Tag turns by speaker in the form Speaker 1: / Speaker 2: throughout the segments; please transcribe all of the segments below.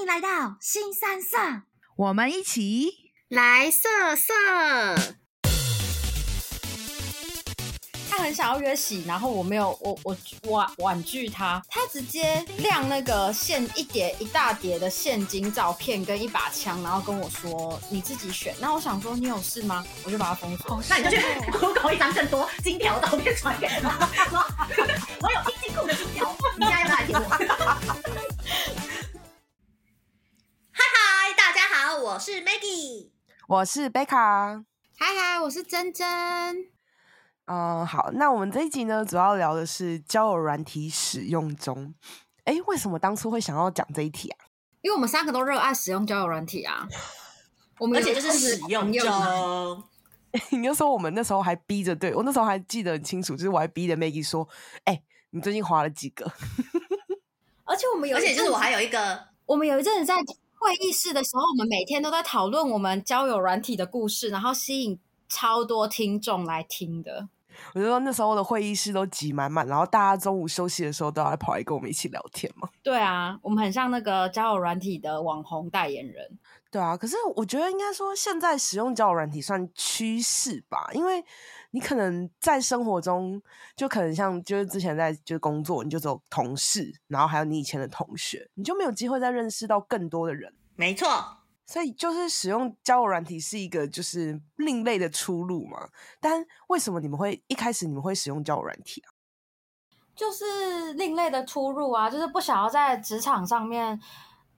Speaker 1: 欢迎来到新三色，
Speaker 2: 我们一起
Speaker 1: 来色色。
Speaker 3: 他很想要约洗，然后我没有，我我婉婉拒他，他直接亮那个现一叠一大叠的现金照片跟一把枪，然后跟我说你自己选。那我想说你有事吗？我就把他封锁。
Speaker 1: 那你就去 Google 一张更多金条照片传给他，我有一金库的金条，你现在要不要来听我？我是 Maggie，
Speaker 2: 我是贝卡，
Speaker 3: 嗨嗨，我是珍珍。
Speaker 2: 嗯，好，那我们这一集呢，主要聊的是交友软体使用中。哎，为什么当初会想要讲这一题啊？
Speaker 3: 因为我们三个都热爱使用交友软体啊。我们
Speaker 1: 而且就是使用中。
Speaker 2: 你就说我们那时候还逼着，对，我那时候还记得很清楚，就是我还逼着 Maggie 说：“哎，你最近滑了几个？”
Speaker 3: 而且我们有，
Speaker 1: 而且就是我还有一个，
Speaker 3: 我们有一阵子在会议室的时候，我们每天都在讨论我们交友软体的故事，然后吸引超多听众来听的。
Speaker 2: 我就说那时候的会议室都挤满满，然后大家中午休息的时候都要来跑来跟我们一起聊天嘛。
Speaker 3: 对啊，我们很像那个交友软体的网红代言人。
Speaker 2: 对啊，可是我觉得应该说现在使用交友软体算趋势吧，因为你可能在生活中就可能像就是之前在就是工作，你就只有同事，然后还有你以前的同学，你就没有机会再认识到更多的人。
Speaker 1: 没错。
Speaker 2: 所以就是使用交友软体是一个就是另类的出路嘛？但为什么你们会一开始你们会使用交友软体啊？
Speaker 3: 就是另类的出入啊，就是不想要在职场上面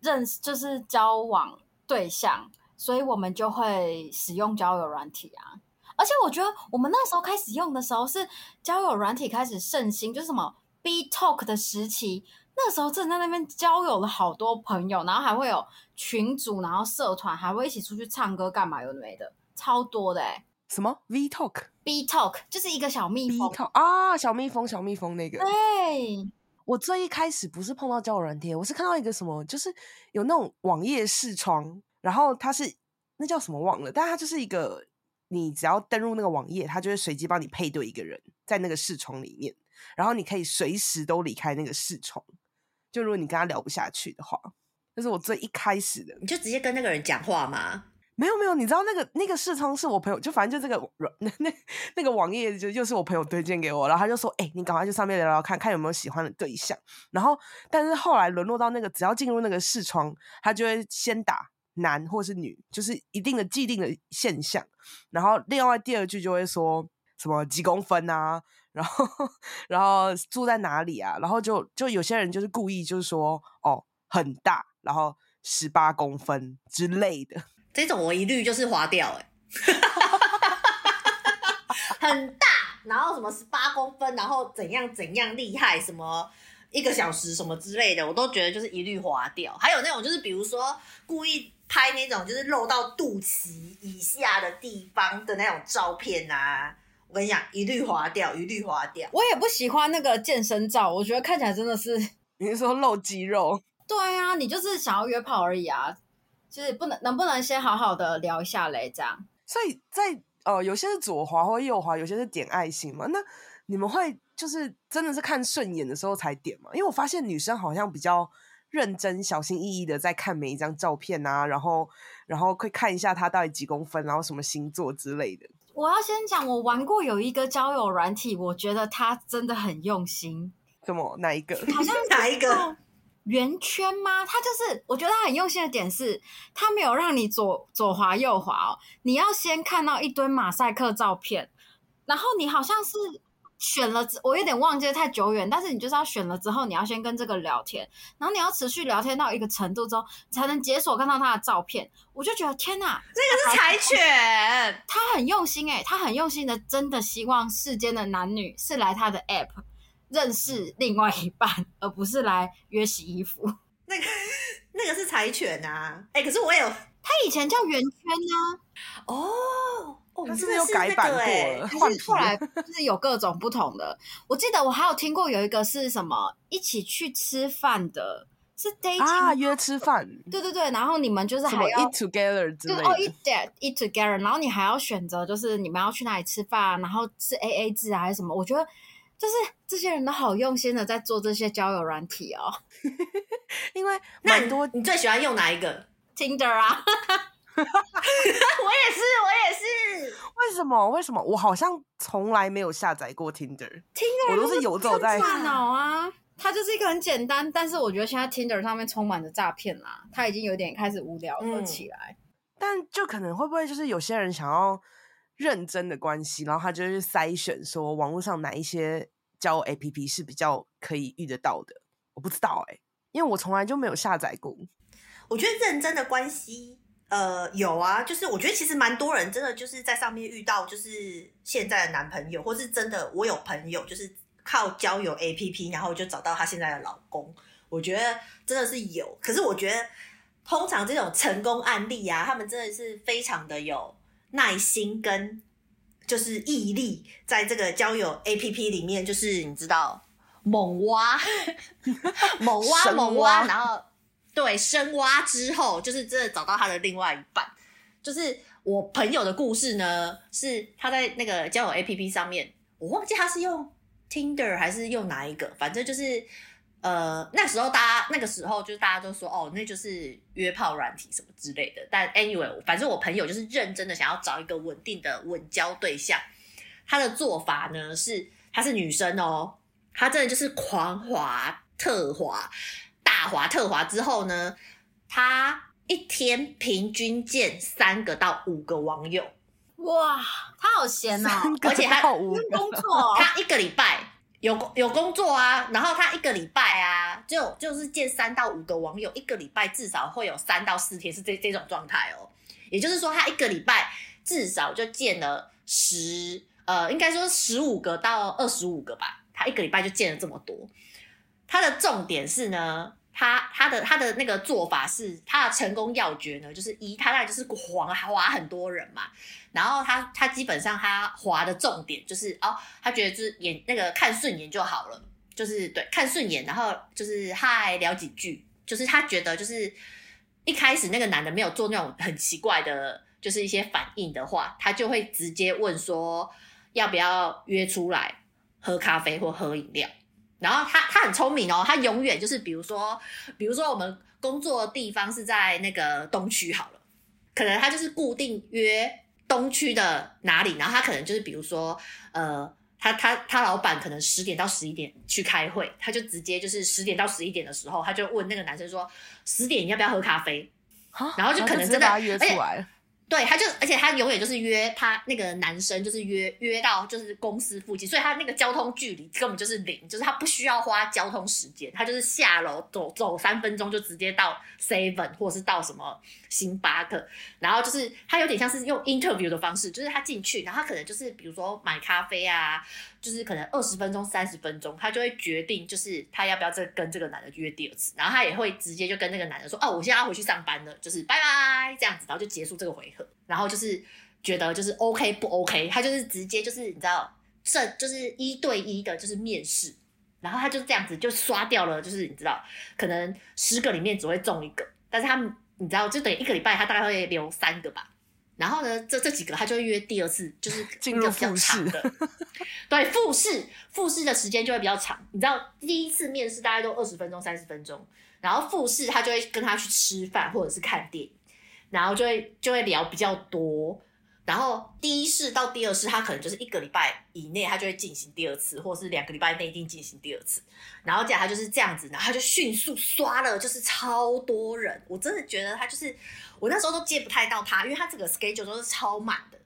Speaker 3: 认识，就是交往对象，所以我们就会使用交友软体啊。而且我觉得我们那时候开始用的时候是交友软体开始盛行，就是什么 B Talk 的时期。那时候正在那边交友了好多朋友，然后还会有群组，然后社团，还会一起出去唱歌干嘛有的没的，超多的哎、欸。
Speaker 2: 什么 V Talk？B
Speaker 3: Talk 就是一个小蜜蜂
Speaker 2: B Talk 啊，小蜜蜂，小蜜蜂那个。
Speaker 3: 对，
Speaker 2: 我最一开始不是碰到交友软体，我是看到一个什么，就是有那种网页视窗，然后它是那叫什么忘了，但它就是一个，你只要登入那个网页，它就会随机帮你配对一个人在那个视窗里面，然后你可以随时都离开那个视窗。就如果你跟他聊不下去的话，那是我最一开始的。
Speaker 1: 你就直接跟那个人讲话吗？
Speaker 2: 没有没有，你知道那个那个视窗是我朋友，就反正就这个 那那那个网页就又是我朋友推荐给我，然后他就说：“哎、欸，你赶快去上面聊聊看看有没有喜欢的对象。”然后，但是后来沦落到那个只要进入那个视窗，他就会先打男或是女，就是一定的既定的现象。然后另外第二句就会说什么几公分啊。然后，然后住在哪里啊？然后就就有些人就是故意就是说哦很大，然后十八公分之类的，
Speaker 1: 这种我一律就是划掉哎，很大，然后什么十八公分，然后怎样怎样厉害，什么一个小时什么之类的，我都觉得就是一律划掉。还有那种就是比如说故意拍那种就是露到肚脐以下的地方的那种照片啊。我跟你讲，一律划掉，一律划掉。
Speaker 3: 我也不喜欢那个健身照，我觉得看起来真的是，
Speaker 2: 你是说露肌肉？
Speaker 3: 对啊，你就是想要约炮而已啊，就是不能能不能先好好的聊一下嘞？这样。
Speaker 2: 所以在呃，有些是左滑或右滑，有些是点爱心嘛。那你们会就是真的是看顺眼的时候才点嘛？因为我发现女生好像比较认真、小心翼翼的在看每一张照片啊，然后然后会看一下她到底几公分，然后什么星座之类的。
Speaker 3: 我要先讲，我玩过有一个交友软体，我觉得他真的很用心。
Speaker 2: 什么？哪一个？
Speaker 3: 好像 哪一个？圆圈吗？他就是，我觉得他很用心的点是，他没有让你左左滑右滑哦，你要先看到一堆马赛克照片，然后你好像是。选了，我有点忘记了，太久远。但是你就是要选了之后，你要先跟这个聊天，然后你要持续聊天到一个程度之后，才能解锁看到他的照片。我就觉得天哪，
Speaker 1: 这个是柴犬，
Speaker 3: 他很用心诶、欸，他很用心的，真的希望世间的男女是来他的 app 认识另外一半，而不是来约洗衣服。
Speaker 1: 那个那个是柴犬啊，哎、欸，可是我有，
Speaker 3: 他以前叫圆圈呢、啊，
Speaker 1: 哦。哦，
Speaker 2: 他是没有改版过了，
Speaker 3: 换后来就是有各种不同的。我记得我还有听过有一个是什么一起去吃饭的，是 dating
Speaker 2: 啊，约吃饭。
Speaker 3: 对对对，然后你们就是还要
Speaker 2: eat together 之类的，
Speaker 3: 哦、oh,，eat that eat together，然后你还要选择就是你们要去哪里吃饭，然后是 A A 制还是什么？我觉得就是这些人都好用心的在做这些交友软体哦。
Speaker 2: 因为
Speaker 1: 那
Speaker 2: 蛮多
Speaker 1: 你最喜欢用哪一个？
Speaker 3: Tinder 啊，
Speaker 1: 我也是，我也是。
Speaker 2: 为什么？为什么？我好像从来没有下载过 Tinder。
Speaker 3: Tinder
Speaker 2: 我都是游走在
Speaker 3: 大脑啊。它就是一个很简单，但是我觉得现在 Tinder 上面充满着诈骗啦，它已经有点开始无聊了起来。
Speaker 2: 嗯、但就可能会不会就是有些人想要认真的关系，然后他就去筛选说网络上哪一些交友 APP 是比较可以遇得到的。我不知道哎、欸，因为我从来就没有下载过。
Speaker 1: 我觉得认真的关系，呃，有啊，就是我觉得其实蛮多人真的就是在上面遇到，就是现在的男朋友，或是真的我有朋友就是。靠交友 APP，然后就找到她现在的老公。我觉得真的是有，可是我觉得通常这种成功案例啊，他们真的是非常的有耐心跟就是毅力，在这个交友 APP 里面，就是你知道猛挖、猛挖、猛挖，然后对深挖之后，就是真的找到他的另外一半。就是我朋友的故事呢，是他在那个交友 APP 上面，我忘记他是用。Tinder 还是用哪一个？反正就是，呃，那时候大家那个时候就是大家都说，哦，那就是约炮软体什么之类的。但 anyway，反正我朋友就是认真的想要找一个稳定的稳交对象。他的做法呢是，她是女生哦，她真的就是狂滑特滑，大滑特滑之后呢，他一天平均见三个到五个网友。
Speaker 3: 哇，他好闲哦，
Speaker 1: 而且他
Speaker 3: 工作，
Speaker 1: 他一个礼拜有有工作啊，然后他一个礼拜啊，就就是见三到五个网友，一个礼拜至少会有三到四天是这这种状态哦。也就是说，他一个礼拜至少就见了十呃，应该说十五个到二十五个吧，他一个礼拜就见了这么多。他的重点是呢。他他的他的那个做法是，他的成功要诀呢，就是一，他那就是滑滑很多人嘛，然后他他基本上他滑的重点就是哦，他觉得就是眼那个看顺眼就好了，就是对看顺眼，然后就是嗨聊几句，就是他觉得就是一开始那个男的没有做那种很奇怪的，就是一些反应的话，他就会直接问说要不要约出来喝咖啡或喝饮料。然后他他很聪明哦，他永远就是比如说，比如说我们工作的地方是在那个东区好了，可能他就是固定约东区的哪里，然后他可能就是比如说，呃，他他他老板可能十点到十一点去开会，他就直接就是十点到十一点的时候，他就问那个男生说，十点你要不要喝咖啡？然后就可能真的
Speaker 2: 他约出来。
Speaker 1: 对，他就，而且他永远就是约他那个男生，就是约约到就是公司附近，所以他那个交通距离根本就是零，就是他不需要花交通时间，他就是下楼走走三分钟就直接到 Seven 或者是到什么星巴克，然后就是他有点像是用 interview 的方式，就是他进去，然后他可能就是比如说买咖啡啊。就是可能二十分钟、三十分钟，他就会决定，就是他要不要再跟这个男的约第二次，然后他也会直接就跟那个男的说：“哦，我现在要回去上班了，就是拜拜这样子，然后就结束这个回合。”然后就是觉得就是 OK 不 OK，他就是直接就是你知道，这就是一对一的，就是面试，然后他就这样子就刷掉了，就是你知道，可能十个里面只会中一个，但是他们你知道，就等于一个礼拜他大概会留三个吧。然后呢，这这几个他就会约第二次，就是进入比较长的，对，复试复试的时间就会比较长。你知道，第一次面试大概都二十分钟、三十分钟，然后复试他就会跟他去吃饭或者是看电影，然后就会就会聊比较多。然后第一试到第二试，他可能就是一个礼拜以内，他就会进行第二次，或是两个礼拜内一定进行第二次。然后这样他就是这样子，然后他就迅速刷了，就是超多人。我真的觉得他就是，我那时候都接不太到他，因为他这个 schedule 都是超满的，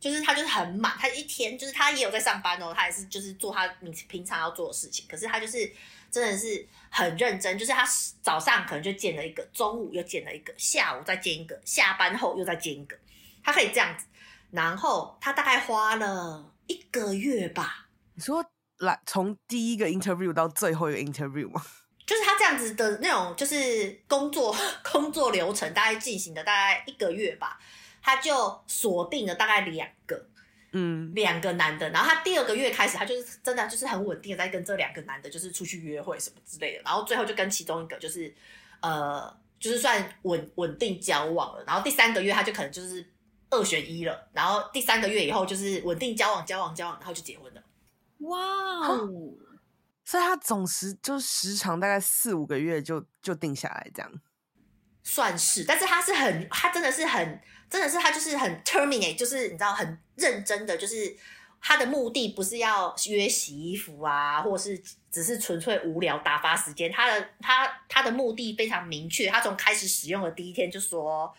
Speaker 1: 就是他就是很满，他一天就是他也有在上班哦，他也是就是做他平平常要做的事情。可是他就是真的是很认真，就是他早上可能就见了一个，中午又见了一个，下午再见一个，下班后又再见一个，他可以这样子。然后他大概花了一个月吧。
Speaker 2: 你说来从第一个 interview 到最后一个 interview 吗？
Speaker 1: 就是他这样子的那种，就是工作 工作流程大概进行的大概一个月吧。他就锁定了大概两个，嗯，两个男的。然后他第二个月开始，他就是真的就是很稳定的在跟这两个男的，就是出去约会什么之类的。然后最后就跟其中一个就是呃，就是算稳稳定交往了。然后第三个月他就可能就是。二选一了，然后第三个月以后就是稳定交往，交往，交往，然后就结婚了。
Speaker 3: 哇哦！
Speaker 2: 所以他总时就时长大概四五个月就就定下来这样，
Speaker 1: 算是，但是他是很，他真的是很，真的是他就是很 terminate，就是你知道很认真的，就是他的目的不是要约洗衣服啊，或是只是纯粹无聊打发时间，他的他他的目的非常明确，他从开始使用的第一天就说，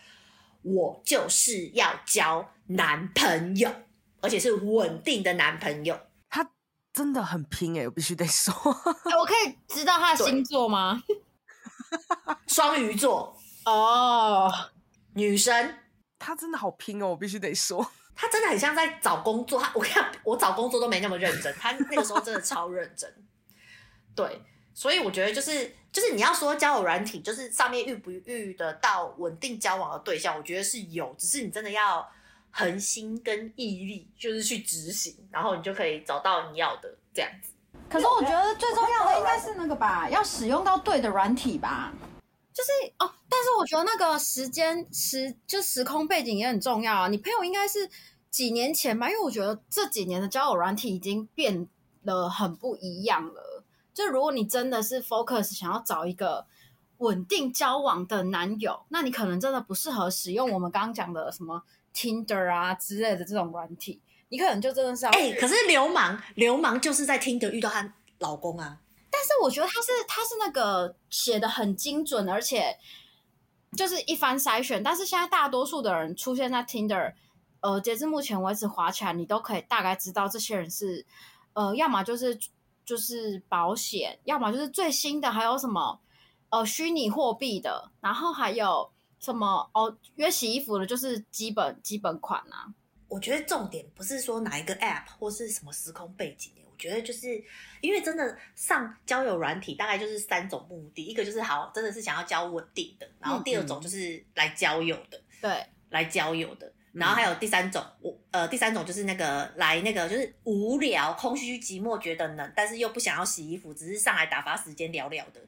Speaker 1: 我就是要交男朋友，而且是稳定的男朋友。
Speaker 2: 他真的很拼哎、欸，我必须得说。
Speaker 3: 欸、我可以知道他的星座吗？
Speaker 1: 双鱼座
Speaker 3: 哦，
Speaker 1: 女生，
Speaker 2: 他真的好拼哦，我必须得说，
Speaker 1: 他真的很像在找工作。他我看我找工作都没那么认真，他那个时候真的超认真。对，所以我觉得就是就是你要说交友软体，就是上面遇不遇得到稳定交往的对象，我觉得是有，只是你真的要。恒心跟毅力，就是去执行，然后你就可以找到你要的这样子。
Speaker 3: 可是我觉得最重要的应该是那个吧，要使用到对的软体吧。就是哦，但是我觉得那个时间时就时空背景也很重要啊。你朋友应该是几年前吧？因为我觉得这几年的交友软体已经变得很不一样了。就如果你真的是 focus 想要找一个稳定交往的男友，那你可能真的不适合使用我们刚刚讲的什么。Tinder 啊之类的这种软体，你可能就真的是要
Speaker 1: 哎、欸，可是流氓流氓就是在 Tinder 遇到她老公啊。
Speaker 3: 但是我觉得他是他是那个写的很精准，而且就是一番筛选。但是现在大多数的人出现在 Tinder，呃，截至目前为止滑起来，你都可以大概知道这些人是呃，要么就是就是保险，要么就是最新的，还有什么呃虚拟货币的，然后还有。什么哦？约洗衣服的，就是基本基本款啊。
Speaker 1: 我觉得重点不是说哪一个 app 或是什么时空背景，我觉得就是因为真的上交友软体，大概就是三种目的：一个就是好，真的是想要交稳定的；然后第二种就是来交友的，
Speaker 3: 对、
Speaker 1: 嗯，来交友的；然后还有第三种，我呃，第三种就是那个来那个就是无聊、空虚、寂寞，觉得冷，但是又不想要洗衣服，只是上来打发时间聊聊的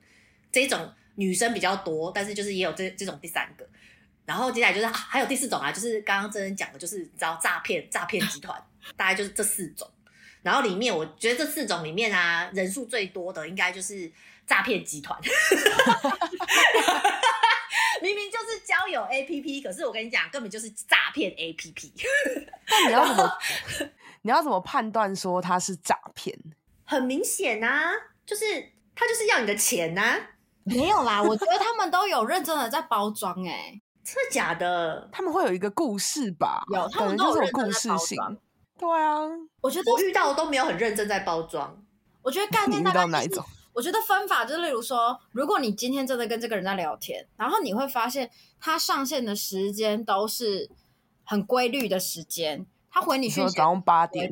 Speaker 1: 这种。女生比较多，但是就是也有这这种第三个，然后接下来就是、啊、还有第四种啊，就是刚刚真人讲的，就是你知道诈骗诈骗集团，大概就是这四种。然后里面我觉得这四种里面啊，人数最多的应该就是诈骗集团。明明就是交友 APP，可是我跟你讲，根本就是诈骗 APP。
Speaker 2: 但你要怎么你要怎么判断说它是诈骗？
Speaker 1: 很明显啊，就是他就是要你的钱呐、啊。
Speaker 3: 没有啦，我觉得他们都有认真的在包装，哎，
Speaker 1: 真的假的？
Speaker 2: 他们会有一个故事吧？
Speaker 3: 有，他们都有。
Speaker 2: 故事性。对啊，
Speaker 3: 我觉得
Speaker 1: 我遇到的都没有很认真在包装。
Speaker 3: 我觉得概念大概、就是、
Speaker 2: 遇到哪一种？
Speaker 3: 我觉得分法就是，例如说，如果你今天真的跟这个人在聊天，然后你会发现他上线的时间都是很规律的时间，他回你讯息
Speaker 2: 早上八点，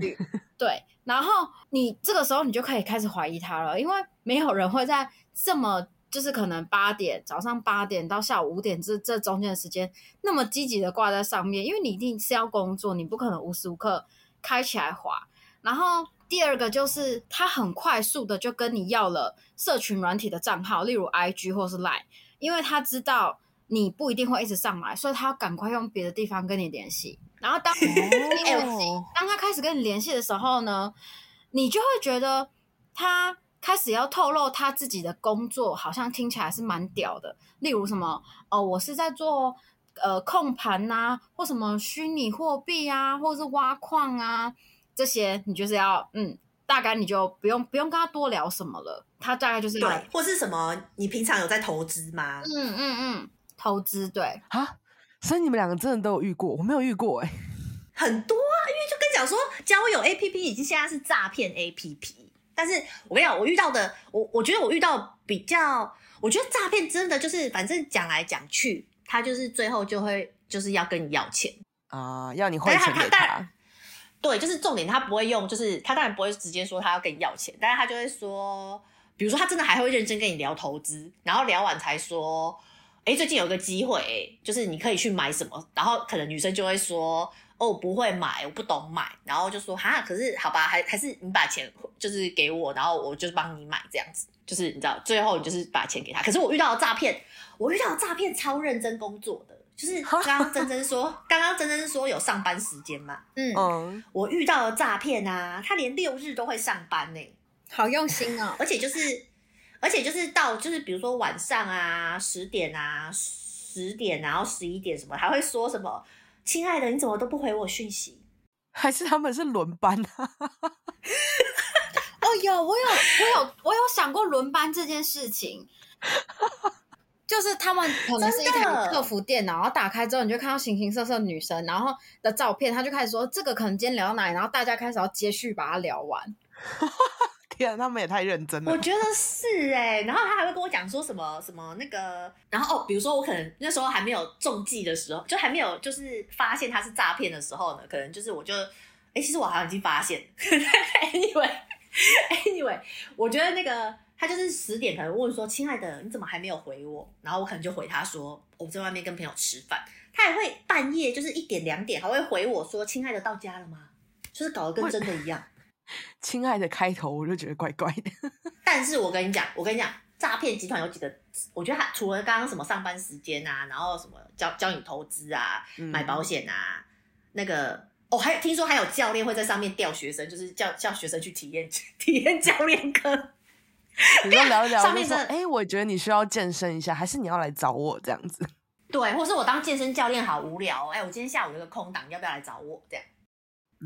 Speaker 3: 对，然后你这个时候你就可以开始怀疑他了，因为没有人会在这么。就是可能八点早上八点到下午五点这这中间的时间，那么积极的挂在上面，因为你一定是要工作，你不可能无时无刻开起来滑。然后第二个就是他很快速的就跟你要了社群软体的账号，例如 IG 或是 Line，因为他知道你不一定会一直上来，所以他要赶快用别的地方跟你联系。然后当 你当他开始跟你联系的时候呢，你就会觉得他。开始要透露他自己的工作，好像听起来是蛮屌的。例如什么哦、呃，我是在做呃控盘呐，或什么虚拟货币啊，或者是挖矿啊这些，你就是要嗯，大概你就不用不用跟他多聊什么了。他大概就是
Speaker 1: 对，或是什么？你平常有在投资吗？
Speaker 3: 嗯嗯嗯，投资对
Speaker 2: 啊。所以你们两个真的都有遇过？我没有遇过哎、欸，
Speaker 1: 很多啊，因为就跟你讲说，交友 APP 已经现在是诈骗 APP。但是我跟你讲，我遇到的，我我觉得我遇到比较，我觉得诈骗真的就是，反正讲来讲去，他就是最后就会就是要跟你要钱
Speaker 2: 啊，要你汇钱给，他。
Speaker 1: 对，就是重点，他不会用，就是他当然不会直接说他要跟你要钱，但是他就会说，比如说他真的还会认真跟你聊投资，然后聊完才说，哎，最近有个机会，就是你可以去买什么，然后可能女生就会说。哦，不会买，我不懂买，然后就说哈，可是好吧，还还是你把钱就是给我，然后我就帮你买这样子，就是你知道，最后你就是把钱给他。可是我遇到了诈骗，我遇到的诈骗超认真工作的，就是 刚刚珍珍说，刚刚珍珍说有上班时间嘛？
Speaker 3: 嗯
Speaker 2: 嗯，
Speaker 1: 我遇到的诈骗啊，他连六日都会上班呢、欸，
Speaker 3: 好用心哦。
Speaker 1: 而且就是，而且就是到就是比如说晚上啊十点啊十点，然后十一点什么，还会说什么？亲爱的，你怎么都不回我讯息？
Speaker 2: 还是他们是轮班啊？
Speaker 3: 哦，有我有我有我有想过轮班这件事情。就是他们可能是一台客服电脑，然后打开之后，你就看到形形色色女生，然后的照片，他就开始说这个可能今天聊到哪里，然后大家开始要接续把它聊完。
Speaker 2: 天啊，他们也太认真了。
Speaker 1: 我觉得是哎、欸，然后他还会跟我讲说什么什么那个，然后哦，比如说我可能那时候还没有中计的时候，就还没有就是发现他是诈骗的时候呢，可能就是我就哎、欸，其实我好像已经发现。Anyway，Anyway，我觉得那个。他就是十点可能问说：“亲爱的，你怎么还没有回我？”然后我可能就回他说：“我在外面跟朋友吃饭。”他也会半夜就是一点两点还会回我说：“亲爱的，到家了吗？”就是搞得跟真的一样。
Speaker 2: 亲爱的开头我就觉得怪怪的。
Speaker 1: 但是我跟你讲，我跟你讲，诈骗集团有几个，我觉得他除了刚刚什么上班时间啊，然后什么教教你投资啊、嗯、买保险啊，那个哦，还听说还有教练会在上面钓学生，就是叫叫学生去体验 体验教练课。
Speaker 2: 你说聊一聊，
Speaker 1: 上面的
Speaker 2: 哎、欸，我觉得你需要健身一下，还是你要来找我这样子？
Speaker 1: 对，或是我当健身教练好无聊，哎、欸，我今天下午有个空档，要不要来找我？这样，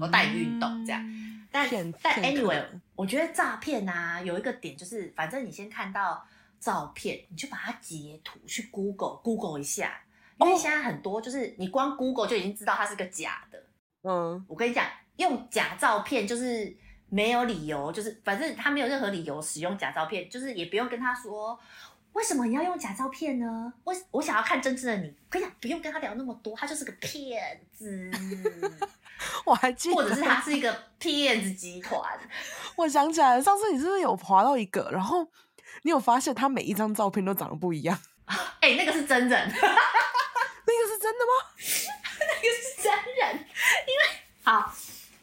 Speaker 1: 我带你运动这样。嗯、但但 anyway，我觉得诈骗啊，有一个点就是，反正你先看到照片，你就把它截图去 Google Google 一下，因为现在很多就是你光 Google 就已经知道它是个假的。嗯，我跟你讲，用假照片就是。没有理由，就是反正他没有任何理由使用假照片，就是也不用跟他说为什么你要用假照片呢？我我想要看真正的你，可以讲，不用跟他聊那么多，他就是个骗子。
Speaker 2: 我还记得，
Speaker 1: 或者是他是一个骗子集团。
Speaker 2: 我想起来了，上次你是不是有滑到一个，然后你有发现他每一张照片都长得不一样？
Speaker 1: 哎、欸，那个是真人，那个
Speaker 2: 是真的吗？
Speaker 1: 那个是真人，因为好。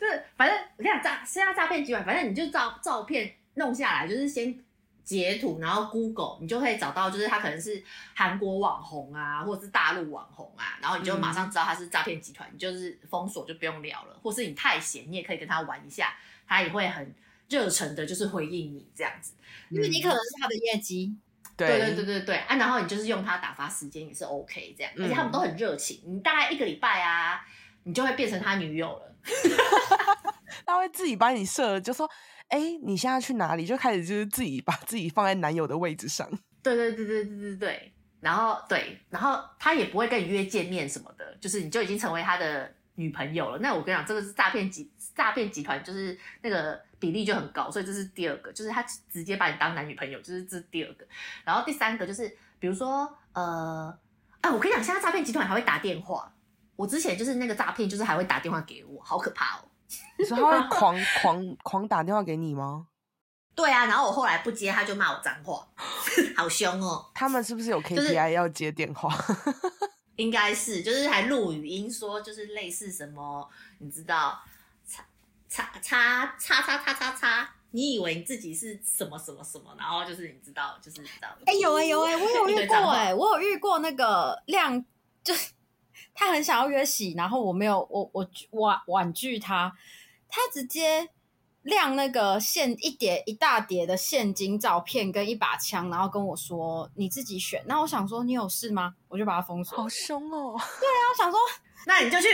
Speaker 1: 就是，反正我跟你讲诈，现在诈骗集团，反正你就照照片弄下来，就是先截图，然后 Google，你就可以找到，就是他可能是韩国网红啊，或者是大陆网红啊，然后你就马上知道他是诈骗集团，你就是封锁就不用聊了，或是你太闲，你也可以跟他玩一下，他也会很热诚的，就是回应你这样子，
Speaker 3: 因为你可能是他的业绩，
Speaker 1: 对对。对对对啊，然后你就是用他打发时间也是 OK 这样，而且他们都很热情，你大概一个礼拜啊，你就会变成他女友了。
Speaker 2: 他会自己帮你设，就说：“哎、你现在去哪里？”就开始就是自己把自己放在男友的位置上。
Speaker 1: 对对对对对对对。然后对，然后他也不会跟你约见面什么的，就是你就已经成为他的女朋友了。那我跟你讲，这个是诈骗集诈骗集团，就是那个比例就很高，所以这是第二个，就是他直接把你当男女朋友，就是这是第二个。然后第三个就是，比如说呃，哎，我跟你讲，现在诈骗集团还会打电话。我之前就是那个诈骗，就是还会打电话给我，好可怕哦！
Speaker 2: 你说他会狂 狂狂打电话给你吗？
Speaker 1: 对啊，然后我后来不接，他就骂我脏话，好凶哦！
Speaker 2: 他们是不是有 KPI 要接电话？
Speaker 1: 就是、应该是，就是还录语音说，就是类似什么，你知道，叉叉叉叉叉叉叉叉，你以为你自己是什么什么什么，然后就是你知道，就是你知道，
Speaker 3: 哎、欸、有哎、欸、有哎、欸，我有遇 过哎、欸，我有遇过那个亮就。他很想要约洗，然后我没有，我我婉婉拒他，他直接亮那个现一叠一大叠的现金照片跟一把枪，然后跟我说你自己选。那我想说你有事吗？我就把他封锁。
Speaker 2: 好凶哦！
Speaker 3: 对啊，我想说
Speaker 1: 那你就去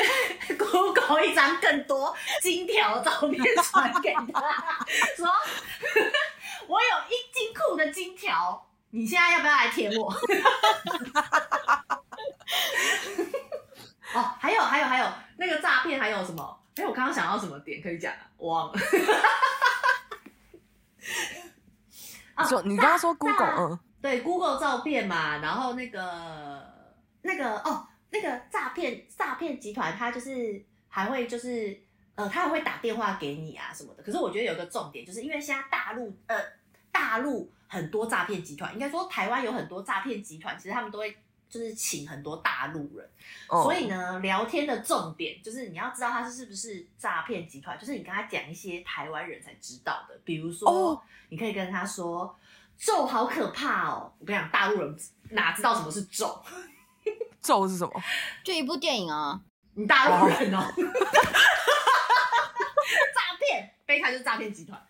Speaker 1: Google 一张更多金条照片传给他，说我有一金库的金条，你现在要不要来舔我？哦，还有还有还有那个诈骗还有什么？哎，我刚刚想到什么点可以讲啊？我忘了。
Speaker 2: 说你刚刚说 Google，嗯，
Speaker 1: 对，Google 照片嘛，然后那个那个哦，那个诈骗诈骗集团，他就是还会就是呃，他还会打电话给你啊什么的。可是我觉得有一个重点，就是因为现在大陆呃大陆很多诈骗集团，应该说台湾有很多诈骗集团，其实他们都会。就是请很多大陆人，oh. 所以呢，聊天的重点就是你要知道他是是不是诈骗集团，就是你跟他讲一些台湾人才知道的，比如说，oh. 你可以跟他说“咒好可怕哦”，我跟你讲，大陆人哪知道什么是咒？
Speaker 2: 咒是什么？
Speaker 3: 就一部电影啊。
Speaker 1: 你大陆人哦。诈骗，贝卡就是诈骗集团。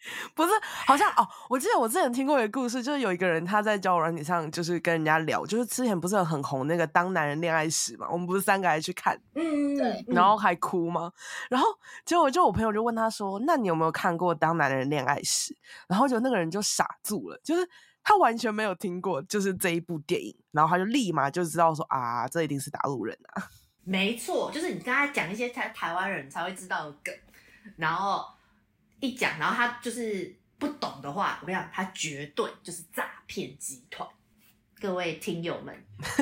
Speaker 2: 不是，好像哦，我记得我之前听过一个故事，就是有一个人他在交友软体上，就是跟人家聊，就是之前不是很红那个《当男人恋爱时》嘛，我们不是三个还去看，
Speaker 3: 嗯，对，
Speaker 2: 然后还哭吗？然后结果就我朋友就问他说：“那你有没有看过《当男人恋爱时》？”然后就那个人就傻住了，就是他完全没有听过，就是这一部电影，然后他就立马就知道说：“啊，这一定是大陆人啊！”
Speaker 1: 没错，就是你刚才讲一些台台湾人才会知道的梗，然后。一讲，然后他就是不懂的话，我跟你讲，他绝对就是诈骗集团。各位听友们，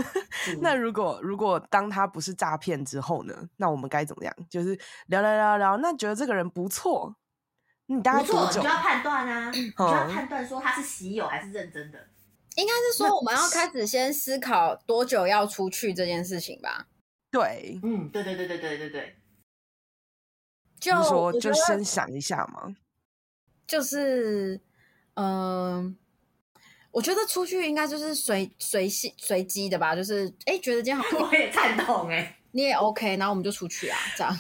Speaker 2: 那如果如果当他不是诈骗之后呢？那我们该怎么样？就是聊聊聊聊，那觉得这个人不错，你大概多久？
Speaker 1: 你就要判断啊，你就要判断说他是喜友还是认真的。
Speaker 3: 应该是说我们要开始先思考多久要出去这件事情吧。
Speaker 2: 对，
Speaker 1: 嗯，对对对对对对对。
Speaker 2: 就说就先想一下嘛，
Speaker 3: 就是，嗯、呃，我觉得出去应该就是随随性随机的吧，就是哎、欸，觉得今天好，
Speaker 1: 我也赞同哎，
Speaker 3: 你也 OK，然后我们就出去啊，这样，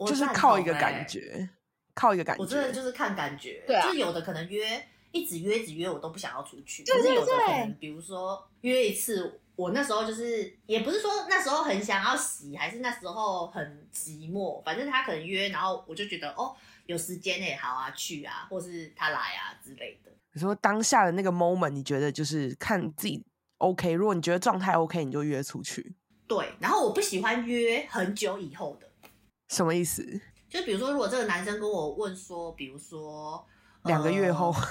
Speaker 2: 就是靠一个感觉，靠一个感觉，
Speaker 1: 我真的就是看感觉，
Speaker 3: 对啊，
Speaker 1: 就是有的可能约一直约一直约，我都不想要出去，
Speaker 3: 对对对，
Speaker 1: 可是有的可能比如说约一次。我那时候就是，也不是说那时候很想要洗，还是那时候很寂寞，反正他可能约，然后我就觉得哦，有时间也，好啊，去啊，或是他来啊之类的。
Speaker 2: 你说当下的那个 moment，你觉得就是看自己 OK，如果你觉得状态 OK，你就约出去。
Speaker 1: 对，然后我不喜欢约很久以后的。
Speaker 2: 什么意思？
Speaker 1: 就比如说，如果这个男生跟我问说，比如说
Speaker 2: 两个月后，
Speaker 1: 呃、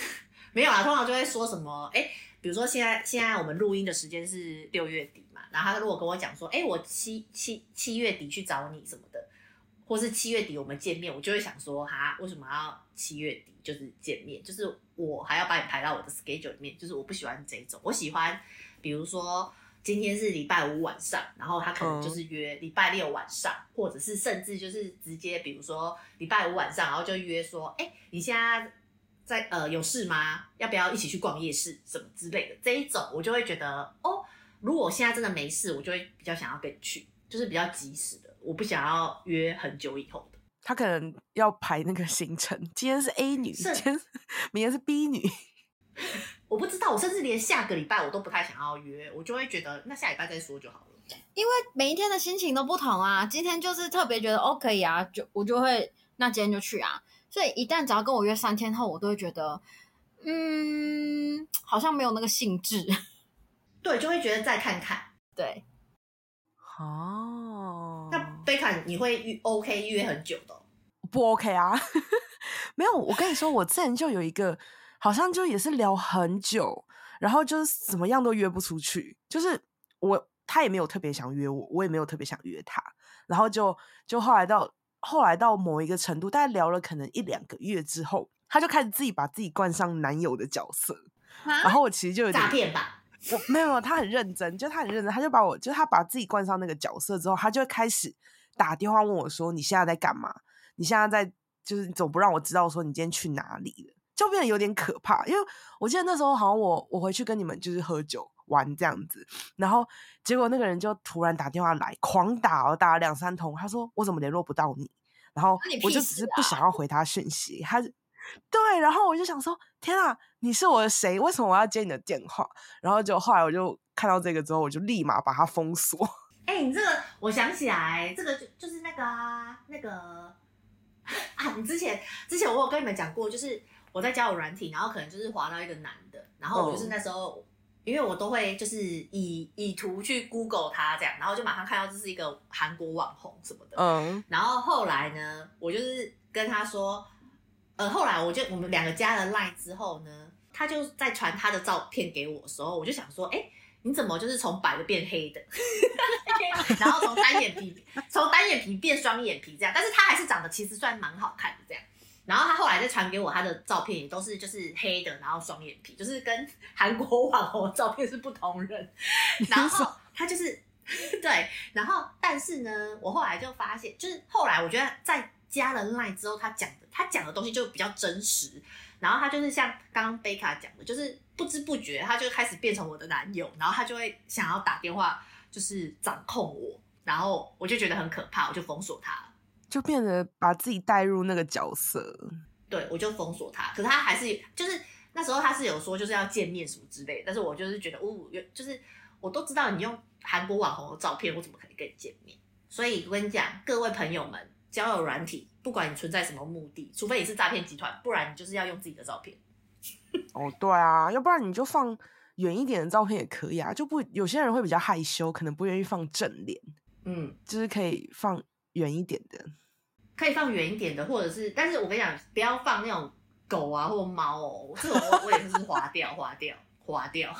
Speaker 1: 没有啊，通常就会说什么，哎。比如说现在现在我们录音的时间是六月底嘛，然后他如果跟我讲说，哎，我七七七月底去找你什么的，或是七月底我们见面，我就会想说，哈，为什么要七月底就是见面？就是我还要把你排到我的 schedule 里面，就是我不喜欢这种，我喜欢，比如说今天是礼拜五晚上，然后他可能就是约礼拜六晚上，或者是甚至就是直接，比如说礼拜五晚上，然后就约说，哎，你现在。在呃，有事吗？要不要一起去逛夜市什么之类的？这一种我就会觉得哦，如果我现在真的没事，我就会比较想要跟你去，就是比较及时的，我不想要约很久以后的。
Speaker 2: 他可能要排那个行程，今天是 A 女，今天明天是 B 女，
Speaker 1: 我不知道，我甚至连下个礼拜我都不太想要约，我就会觉得那下礼拜再说就好了。
Speaker 3: 因为每一天的心情都不同啊，今天就是特别觉得哦可以啊，就我就会那今天就去啊。所以一旦只要跟我约三天后，我都会觉得，嗯，好像没有那个兴致，
Speaker 1: 对，就会觉得再看看，
Speaker 3: 对，
Speaker 2: 哦，
Speaker 1: 那贝卡你会约 OK 约很久的？
Speaker 2: 不 OK 啊？没有，我跟你说，我之前就有一个，好像就也是聊很久，然后就是怎么样都约不出去，就是我他也没有特别想约我，我也没有特别想约他，然后就就后来到。后来到某一个程度，大概聊了可能一两个月之后，他就开始自己把自己冠上男友的角色，然后我其实就有点
Speaker 1: 诈骗吧，
Speaker 2: 我没有没有，他很认真，就他很认真，他就把我，就他把自己冠上那个角色之后，他就会开始打电话问我说：“你现在在干嘛？你现在在就是你总不让我知道说你今天去哪里了？”就变得有点可怕，因为我记得那时候好像我我回去跟你们就是喝酒。玩这样子，然后结果那个人就突然打电话来，狂打哦，打了两三通。他说：“我怎么联络不到你？”然后我就只是不想要回他讯息。他对，然后我就想说：“天啊，你是我的谁？为什么我要接你的电话？”然后就后来我就看到这个之后，我就立马把他封锁。
Speaker 1: 哎、欸，你这个我想起来，这个就就是那个啊，那个 啊，你之前之前我有跟你们讲过，就是我在交友软体，然后可能就是滑到一个男的，然后我就是那时候。嗯因为我都会就是以以图去 Google 他这样，然后就马上看到这是一个韩国网红什么的。嗯，然后后来呢，我就是跟他说，呃，后来我就我们两个加了 Line 之后呢，他就在传他的照片给我的时候，我就想说，哎，你怎么就是从白的变黑的？然后从单眼皮从单眼皮变双眼皮这样，但是他还是长得其实算蛮好看的这样。然后他后来再传给我他的照片，也都是就是黑的，然后双眼皮，就是跟韩国网红的照片是不同人。然后他就是 对，然后但是呢，我后来就发现，就是后来我觉得在加了 Line 之后，他讲的他讲的东西就比较真实。然后他就是像刚刚贝卡讲的，就是不知不觉他就开始变成我的男友，然后他就会想要打电话，就是掌控我，然后我就觉得很可怕，我就封锁他，
Speaker 2: 就变得把自己带入那个角色。
Speaker 1: 对，我就封锁他，可是他还是就是那时候他是有说就是要见面什么之类，但是我就是觉得，哦，有就是我都知道你用韩国网红的照片，我怎么可能跟你见面？所以我跟你讲，各位朋友们，交友软体。不管你存在什么目的，除非你是诈骗集团，不然你就是要用自己的照片。
Speaker 2: 哦，对啊，要不然你就放远一点的照片也可以啊。就不有些人会比较害羞，可能不愿意放正脸。
Speaker 1: 嗯，
Speaker 2: 就是可以放远一点的，
Speaker 1: 可以放远一点的，或者是，但是我跟你讲，不要放那种狗啊或猫哦，这种我我也是划掉 划掉划掉。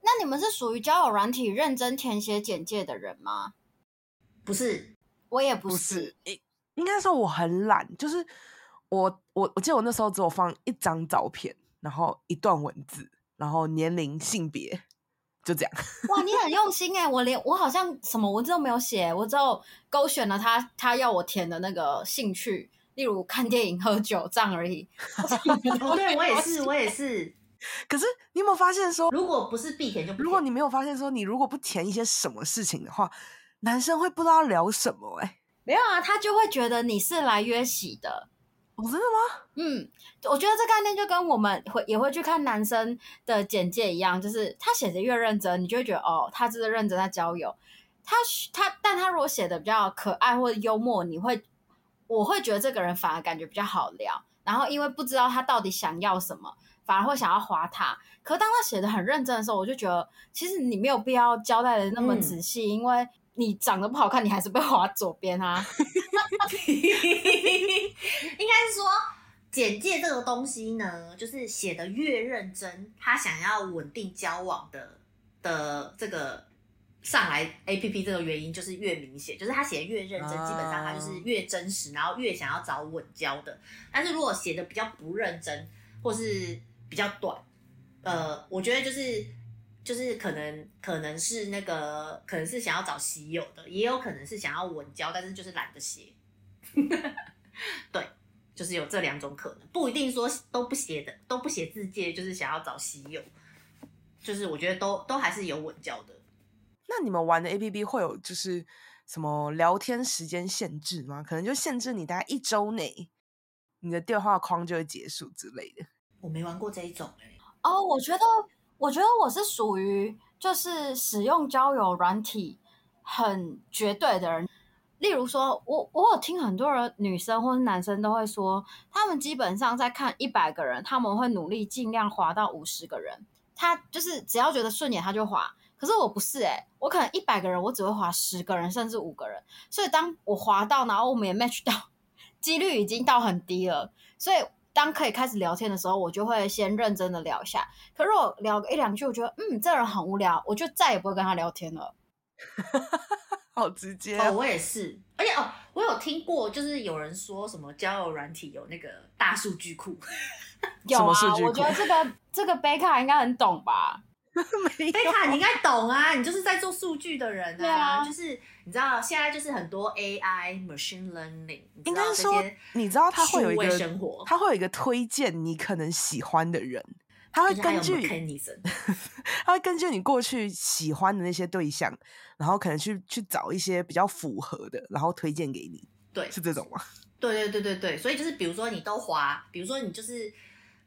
Speaker 3: 那你们是属于交友软体认真填写简介的人吗？
Speaker 1: 不是，
Speaker 3: 我也不是。
Speaker 2: 不是应该说我很懒，就是我我我记得我那时候只有放一张照片，然后一段文字，然后年龄、性别，就这样。
Speaker 3: 哇，你很用心哎！我连我好像什么文字都没有写，我只有勾选了他他要我填的那个兴趣，例如看电影、喝酒这样而已。
Speaker 1: 哦，对我也是，我也是。
Speaker 2: 可是你有没有发现说，
Speaker 1: 如果不是必填就不填，
Speaker 2: 如果你没有发现说，你如果不填一些什么事情的话，男生会不知道聊什么哎。
Speaker 3: 没有啊，他就会觉得你是来约喜的。
Speaker 2: 哦，真的吗？
Speaker 3: 嗯，我觉得这概念就跟我们会也会去看男生的简介一样，就是他写的越认真，你就会觉得哦，他真的认真在交友。他他，但他如果写的比较可爱或者幽默，你会我会觉得这个人反而感觉比较好聊。然后因为不知道他到底想要什么，反而会想要划他。可是当他写的很认真的时候，我就觉得其实你没有必要交代的那么仔细，嗯、因为。你长得不好看，你还是被划左边啊？
Speaker 1: 应该是说简介这个东西呢，就是写的越认真，他想要稳定交往的的这个上来 APP 这个原因就是越明显，就是他写的越认真，基本上他就是越真实，然后越想要找稳交的。但是如果写的比较不认真，或是比较短，呃，我觉得就是。就是可能可能是那个，可能是想要找稀有的，也有可能是想要稳交，但是就是懒得写。对，就是有这两种可能，不一定说都不写的，都不写字界，就是想要找稀有。就是我觉得都都还是有稳交的。
Speaker 2: 那你们玩的 APP 会有就是什么聊天时间限制吗？可能就限制你大概一周内，你的电话框就会结束之类的。
Speaker 1: 我没玩过这一种哎、欸。
Speaker 3: 哦，我觉得。我觉得我是属于就是使用交友软体很绝对的人，例如说，我我有听很多人女生或是男生都会说，他们基本上在看一百个人，他们会努力尽量滑到五十个人，他就是只要觉得顺眼他就滑。可是我不是诶、我可能一百个人我只会滑十个人甚至五个人，所以当我滑到，然后我们也 match 到，几率已经到很低了，所以。当可以开始聊天的时候，我就会先认真的聊一下。可是我聊个一两句，我觉得嗯，这人很无聊，我就再也不会跟他聊天了。
Speaker 2: 好直接
Speaker 1: 哦，我也是。而且哦，我有听过，就是有人说什么交友软体有那个大数据库。
Speaker 3: 有啊，我觉得这个这个贝卡应该很懂吧。
Speaker 1: 贝卡，你应该懂啊，你就是在做数据的人啊，啊。就是你知道现在就是很多 AI machine learning，
Speaker 2: 应该说你知道它会有一个
Speaker 1: 生活，
Speaker 2: 它会有一个推荐你可能喜欢的人，它会根据它 会根据你过去喜欢的那些对象，然后可能去去找一些比较符合的，然后推荐给你。
Speaker 1: 对，
Speaker 2: 是这种吗？
Speaker 1: 对对对对对，所以就是比如说你都滑，比如说你就是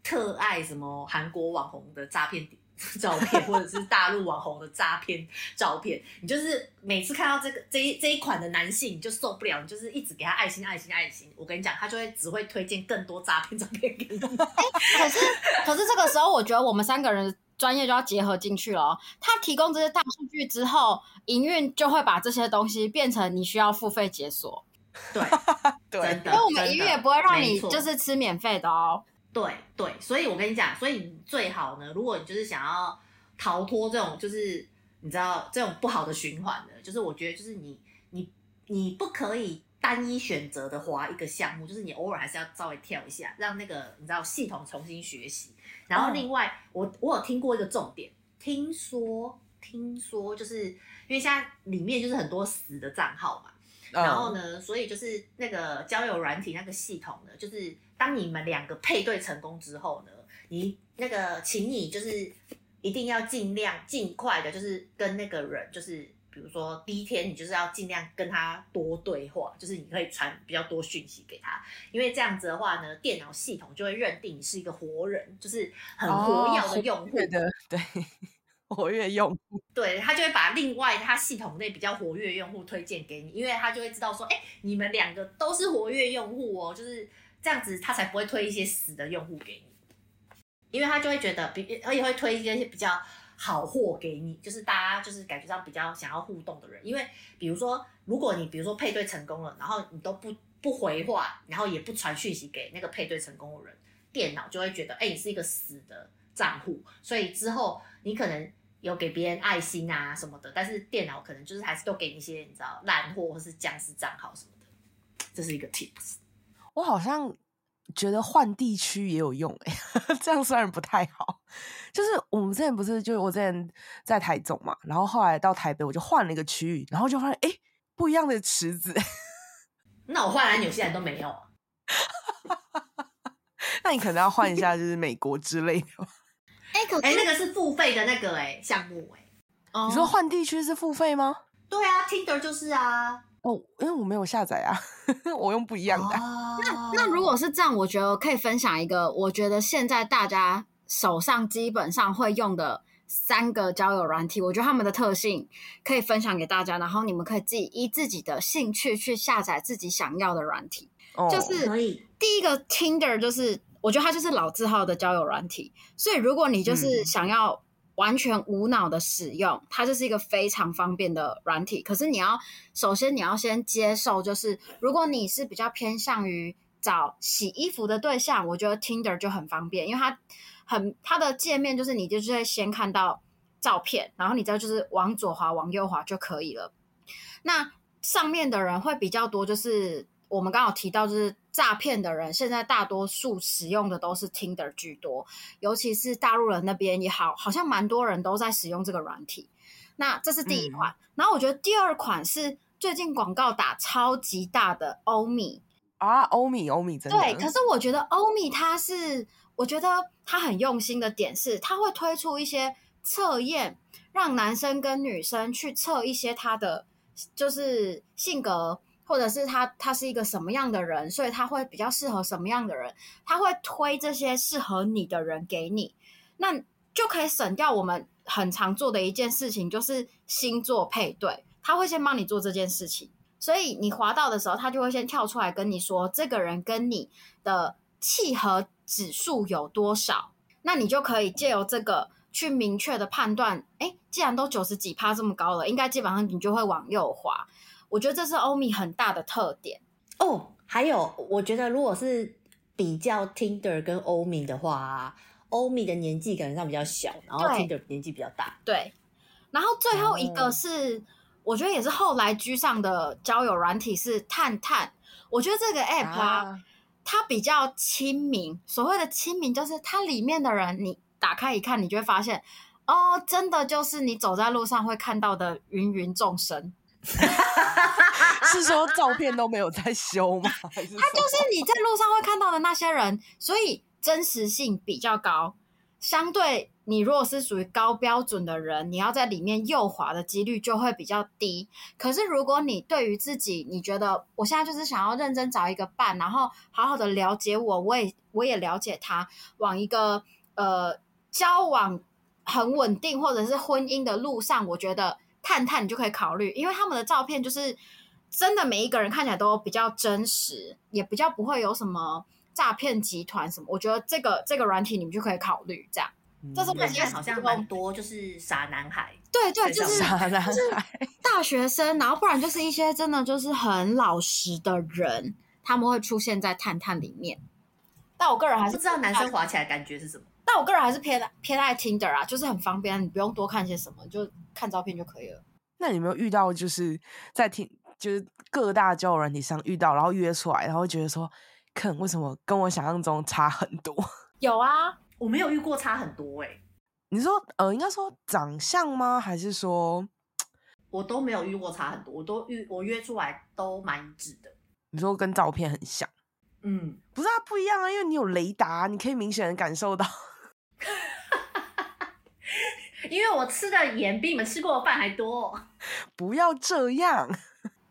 Speaker 1: 特爱什么韩国网红的诈骗 照片，或者是大陆网红的诈骗照片，你就是每次看到这个这一这一款的男性，你就受不了，你就是一直给他爱心爱心爱心。我跟你讲，他就会只会推荐更多诈骗照片给你。
Speaker 3: 欸、可是可是这个时候，我觉得我们三个人专业就要结合进去了。他提供这些大数据之后，营运就会把这些东西变成你需要付费解锁。
Speaker 1: 对 对，
Speaker 3: 因为我们营运也不会让你就是吃免费的哦。
Speaker 1: 对对，所以我跟你讲，所以最好呢，如果你就是想要逃脱这种，就是你知道这种不好的循环的，就是我觉得就是你你你不可以单一选择的划一个项目，就是你偶尔还是要稍微跳一下，让那个你知道系统重新学习。然后另外，哦、我我有听过一个重点，听说听说就是因为现在里面就是很多死的账号嘛，然后呢，所以就是那个交友软体那个系统呢，就是当你们两个配对成功之后呢，你那个，请你就是一定要尽量尽快的，就是跟那个人就是。比如说第一天你就是要尽量跟他多对话，就是你可以传比较多讯息给他，因为这样子的话呢，电脑系统就会认定你是一个活人，就是很活跃的用户。
Speaker 2: 的，对，活跃用户，
Speaker 1: 对，他就会把另外他系统内比较活跃用户推荐给你，因为他就会知道说，哎，你们两个都是活跃用户哦，就是这样子，他才不会推一些死的用户给你，因为他就会觉得比，而且会推一些比较。好货给你，就是大家就是感觉上比较想要互动的人，因为比如说，如果你比如说配对成功了，然后你都不不回话，然后也不传讯息给那个配对成功的人，电脑就会觉得，哎、你是一个死的账户，所以之后你可能有给别人爱心啊什么的，但是电脑可能就是还是都给你一些你知道烂货或是僵尸账号什么的，这是一个 tips。
Speaker 2: 我好像。觉得换地区也有用哎、欸，这样虽然不太好，就是我们之前不是，就是我之前在台中嘛，然后后来到台北，我就换了一个区域，然后就发现哎、欸，不一样的池子。
Speaker 1: 那我换来纽西兰都没有，
Speaker 2: 那你可能要换一下，就是美国之类的。
Speaker 1: 哎、哎、欸，那个是付费的那个哎、欸、项目哎、
Speaker 2: 欸，你说换地区是付费吗？
Speaker 1: 对啊，Tinder 就是啊。
Speaker 2: 哦，因为我没有下载啊，我用不一样的。
Speaker 3: Oh. 那那如果是这样，我觉得可以分享一个，我觉得现在大家手上基本上会用的三个交友软体，我觉得他们的特性可以分享给大家，然后你们可以自己依自己的兴趣去下载自己想要的软体。
Speaker 2: Oh.
Speaker 3: 就是第一个 Tinder，就是我觉得它就是老字号的交友软体，所以如果你就是想要。完全无脑的使用，它就是一个非常方便的软体。可是你要首先你要先接受，就是如果你是比较偏向于找洗衣服的对象，我觉得 Tinder 就很方便，因为它很它的界面就是你就是会先看到照片，然后你再就是往左滑往右滑就可以了。那上面的人会比较多，就是我们刚好提到就是。诈骗的人现在大多数使用的都是 Tinder 居多，尤其是大陆人那边也好，好像蛮多人都在使用这个软体。那这是第一款，嗯、然后我觉得第二款是最近广告打超级大的欧米
Speaker 2: 啊，欧米欧米真的
Speaker 3: 对。可是我觉得欧米它是，我觉得它很用心的点是，它会推出一些测验，让男生跟女生去测一些他的就是性格。或者是他他是一个什么样的人，所以他会比较适合什么样的人，他会推这些适合你的人给你，那就可以省掉我们很常做的一件事情，就是星座配对，他会先帮你做这件事情，所以你滑到的时候，他就会先跳出来跟你说，这个人跟你的契合指数有多少，那你就可以借由这个去明确的判断，诶，既然都九十几趴这么高了，应该基本上你就会往右滑。我觉得这是欧米很大的特点
Speaker 1: 哦。还有，我觉得如果是比较 Tinder 跟欧米的话，欧米的年纪感觉上比较小，然后 Tinder 年纪比较大。
Speaker 3: 对。然后最后一个是，哦、我觉得也是后来居上的交友软体是探探。我觉得这个 app 啊，啊它比较亲民。所谓的亲民，就是它里面的人，你打开一看，你就会发现，哦，真的就是你走在路上会看到的芸芸众生。
Speaker 2: 是说照片都没有在修吗？他
Speaker 3: 就是你在路上会看到的那些人，所以真实性比较高。相对你如果是属于高标准的人，你要在里面右滑的几率就会比较低。可是如果你对于自己，你觉得我现在就是想要认真找一个伴，然后好好的了解我，我也我也了解他，往一个呃交往很稳定或者是婚姻的路上，我觉得。探探你就可以考虑，因为他们的照片就是真的，每一个人看起来都比较真实，也比较不会有什么诈骗集团什么。我觉得这个这个软体你们就可以考虑这样。
Speaker 1: 嗯、这是我觉得好像蛮多，就是傻男孩。
Speaker 3: 对对，就是
Speaker 2: 傻男孩，
Speaker 3: 大学生，然后不然就是一些真的就是很老实的人，他们会出现在探探里面。但我个人还是
Speaker 1: 不知道男生滑起来感觉是什么。
Speaker 3: 但我个人还是偏偏爱 Tinder 啊，就是很方便，你不用多看些什么，就看照片就可以了。
Speaker 2: 那你有没有遇到就是在听，就是各大交友软体上遇到，然后约出来，然后觉得说，看为什么跟我想象中差很多？
Speaker 3: 有啊，
Speaker 1: 我没有遇过差很多哎、欸。
Speaker 2: 你说呃，应该说长相吗？还是说
Speaker 1: 我都没有遇过差很多，我都遇我约出来都蛮一致的。
Speaker 2: 你说跟照片很像？
Speaker 1: 嗯，
Speaker 2: 不是啊，不一样啊，因为你有雷达，你可以明显的感受到。
Speaker 1: 因为我吃的盐比你们吃过的饭还多。
Speaker 2: 不要这样。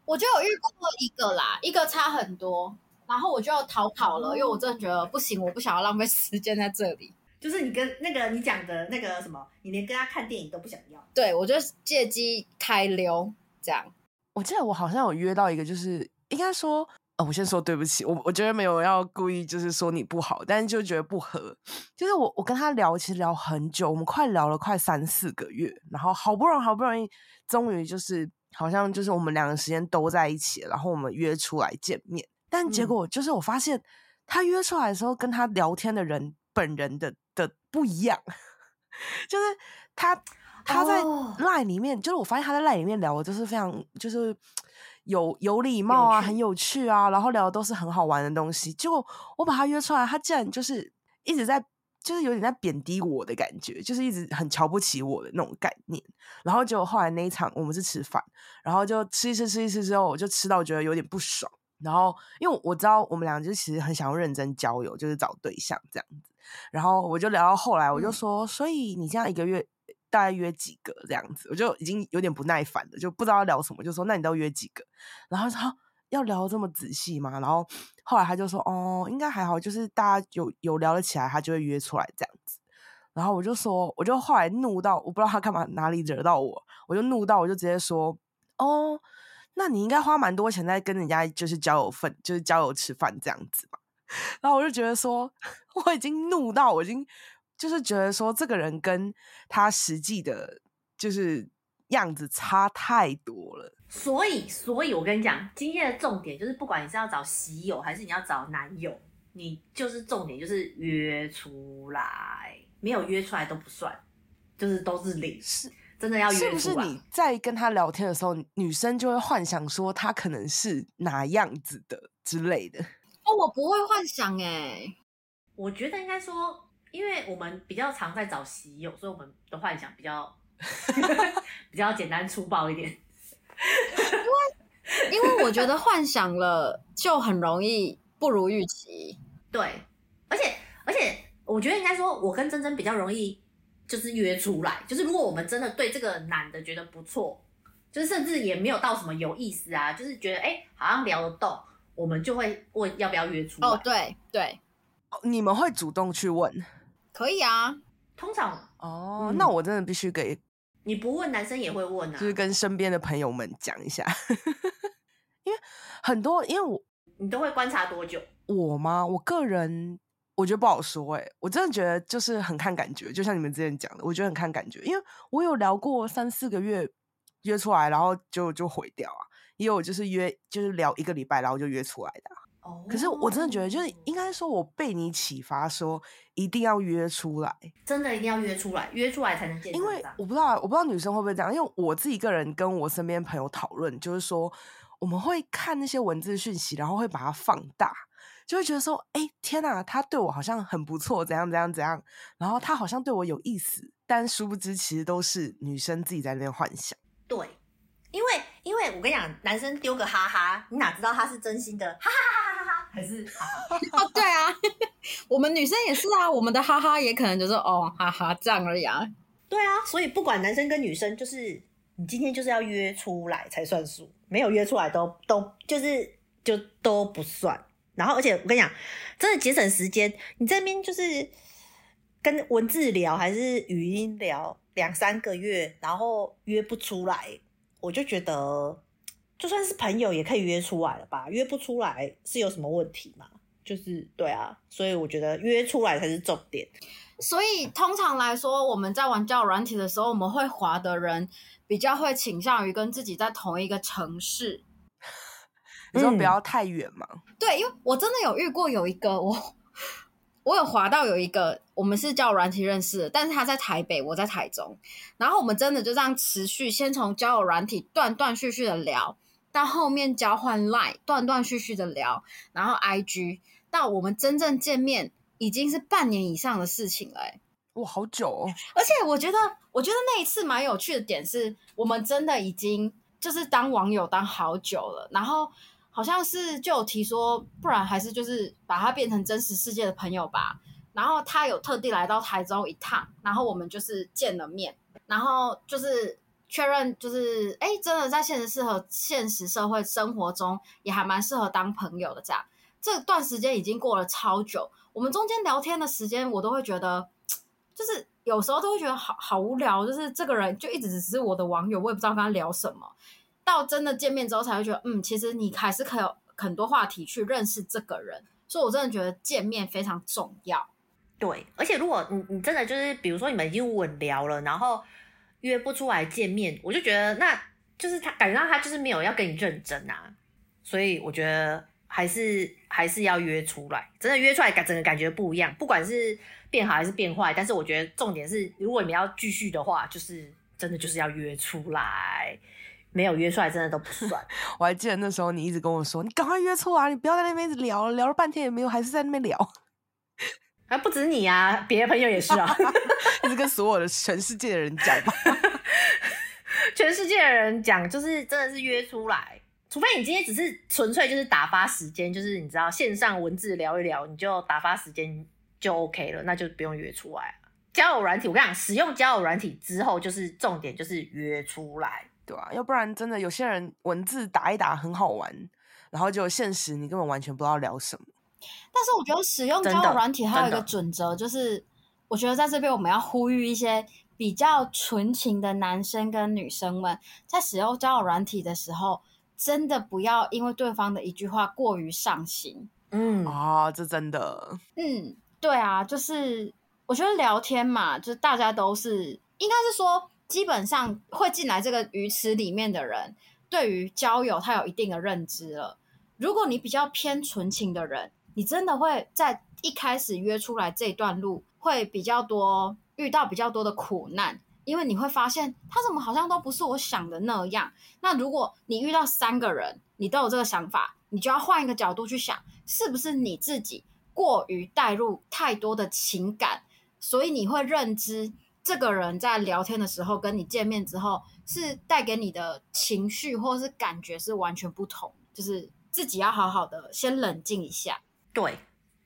Speaker 3: 我就有遇过一个啦，一个差很多，然后我就要逃跑了，因为我真的觉得不行，我不想要浪费时间在这里。
Speaker 1: 就是你跟那个你讲的那个什么，你连跟他看电影都不想要。
Speaker 3: 对，我就借机开溜这样。
Speaker 2: 我记得我好像有约到一个，就是应该说。哦，我先说对不起，我我觉得没有要故意就是说你不好，但是就觉得不合。就是我我跟他聊，其实聊很久，我们快聊了快三四个月，然后好不容易好不容易，终于就是好像就是我们两个时间都在一起，然后我们约出来见面。但结果就是我发现他约出来的时候，跟他聊天的人本人的的不一样，就是他他在 LINE 里面，oh. 就是我发现他在 LINE 里面聊的就是非常就是。有有礼貌啊，有很有趣啊，然后聊的都是很好玩的东西。结果我把他约出来，他竟然就是一直在，就是有点在贬低我的感觉，就是一直很瞧不起我的那种概念。然后结果后来那一场我们是吃饭，然后就吃一吃吃一吃之后，我就吃到觉得有点不爽。然后因为我知道我们俩就其实很想要认真交友，就是找对象这样子。然后我就聊到后来，我就说，嗯、所以你这样一个月。大概约几个这样子，我就已经有点不耐烦了，就不知道要聊什么，就说那你都约几个？然后说要聊这么仔细吗？然后后来他就说哦，应该还好，就是大家有有聊得起来，他就会约出来这样子。然后我就说，我就后来怒到我不知道他干嘛哪里惹到我，我就怒到我就直接说哦，那你应该花蛮多钱在跟人家就是交友份，就是交友吃饭这样子嘛。然后我就觉得说，我已经怒到我已经。就是觉得说这个人跟他实际的，就是样子差太多了。
Speaker 1: 所以，所以我跟你讲，今天的重点就是，不管你是要找喜友还是你要找男友，你就是重点就是约出来，没有约出来都不算，就是都是零。是，真的要约出来。是不是
Speaker 2: 你在跟他聊天的时候，女生就会幻想说他可能是哪样子的之类的？
Speaker 3: 哦，我不会幻想哎，
Speaker 1: 我觉得应该说。因为我们比较常在找喜友，所以我们的幻想比较 比较简单粗暴一点。
Speaker 3: 因为因为我觉得幻想了就很容易不如预期。
Speaker 1: 对，而且而且我觉得应该说，我跟珍珍比较容易就是约出来，就是如果我们真的对这个男的觉得不错，就是甚至也没有到什么有意思啊，就是觉得哎好像聊得动，我们就会问要不要约出来。
Speaker 3: 哦，对对，
Speaker 2: 你们会主动去问。
Speaker 3: 可以啊，
Speaker 1: 通常
Speaker 2: 哦，嗯、那我真的必须给
Speaker 1: 你不问，男生也会问啊，
Speaker 2: 就是跟身边的朋友们讲一下，因为很多，因为我
Speaker 1: 你都会观察多久？
Speaker 2: 我吗？我个人我觉得不好说，哎，我真的觉得就是很看感觉，就像你们之前讲的，我觉得很看感觉，因为我有聊过三四个月约出来，然后就就毁掉啊，也有就是约就是聊一个礼拜，然后就约出来的。可是我真的觉得，就是应该说，我被你启发，说一定要约出来，
Speaker 1: 真的一定要约出来，约出来才能见。
Speaker 2: 因为我不知道，我不知道女生会不会这样，因为我自己个人跟我身边朋友讨论，就是说我们会看那些文字讯息，然后会把它放大，就会觉得说，哎，天哪，他对我好像很不错，怎样怎样怎样，然后他好像对我有意思，但殊不知其实都是女生自己在那边幻想。
Speaker 1: 对，因为因为我跟你讲，男生丢个哈哈，你哪知道他是真心的，哈哈哈哈哈哈。还是哈哈
Speaker 3: 哦，对啊，我们女生也是啊，我们的哈哈也可能就是哦哈哈这样而已啊。
Speaker 1: 对啊，所以不管男生跟女生，就是你今天就是要约出来才算数，没有约出来都都就是就都不算。然后而且我跟你讲，真的节省时间，你这边就是跟文字聊还是语音聊两三个月，然后约不出来，我就觉得。就算是朋友也可以约出来了吧？约不出来是有什么问题吗？就是对啊，所以我觉得约出来才是重点。
Speaker 3: 所以通常来说，我们在玩交友软体的时候，我们会滑的人比较会倾向于跟自己在同一个城市，
Speaker 2: 你说不要太远嘛、嗯。
Speaker 3: 对，因为我真的有遇过有一个我，我有滑到有一个，我们是交友软体认识的，但是他在台北，我在台中，然后我们真的就这样持续，先从交友软体断断续续的聊。到后面交换 line，断断续续的聊，然后 IG，到我们真正见面已经是半年以上的事情了。
Speaker 2: 哇，好久哦！
Speaker 3: 而且我觉得，我觉得那一次蛮有趣的点是，我们真的已经就是当网友当好久了，然后好像是就有提说，不然还是就是把他变成真实世界的朋友吧。然后他有特地来到台中一趟，然后我们就是见了面，然后就是确认，就是哎，真的在现实适合现实社会生活中也还蛮适合当朋友的这样。这段时间已经过了超久，我们中间聊天的时间，我都会觉得。就是有时候都会觉得好好无聊，就是这个人就一直只是我的网友，我也不知道跟他聊什么。到真的见面之后，才会觉得，嗯，其实你还是可以有很多话题去认识这个人。所以，我真的觉得见面非常重要。
Speaker 1: 对，而且如果你你真的就是，比如说你们已经稳聊了，然后约不出来见面，我就觉得那就是他感觉到他就是没有要跟你认真啊。所以我觉得还是还是要约出来，真的约出来感整个感觉不一样，不管是。变好还是变坏？但是我觉得重点是，如果你们要继续的话，就是真的就是要约出来，没有约出来真的都不算。
Speaker 2: 我还记得那时候你一直跟我说，你赶快约出来，你不要在那边一直聊，聊了半天也没有，还是在那边聊。
Speaker 1: 还 不止你啊，别的朋友也是啊，
Speaker 2: 一直跟所有的全世界的人讲吧。
Speaker 1: 全世界的人讲，就是真的是约出来，除非你今天只是纯粹就是打发时间，就是你知道线上文字聊一聊，你就打发时间。就 OK 了，那就不用约出来了。交友软体，我跟你讲，使用交友软体之后，就是重点就是约出来，
Speaker 2: 对啊，要不然真的有些人文字打一打很好玩，然后就现实你根本完全不知道聊什么。
Speaker 3: 但是我觉得使用交友软体还有一个准则，就是我觉得在这边我们要呼吁一些比较纯情的男生跟女生们，在使用交友软体的时候，真的不要因为对方的一句话过于上心。
Speaker 1: 嗯
Speaker 2: 啊，这真的，
Speaker 3: 嗯。对啊，就是我觉得聊天嘛，就是大家都是，应该是说，基本上会进来这个鱼池里面的人，对于交友他有一定的认知了。如果你比较偏纯情的人，你真的会在一开始约出来这段路会比较多，遇到比较多的苦难，因为你会发现他怎么好像都不是我想的那样。那如果你遇到三个人，你都有这个想法，你就要换一个角度去想，是不是你自己？过于带入太多的情感，所以你会认知这个人在聊天的时候跟你见面之后是带给你的情绪或是感觉是完全不同，就是自己要好好的先冷静一下。
Speaker 1: 对，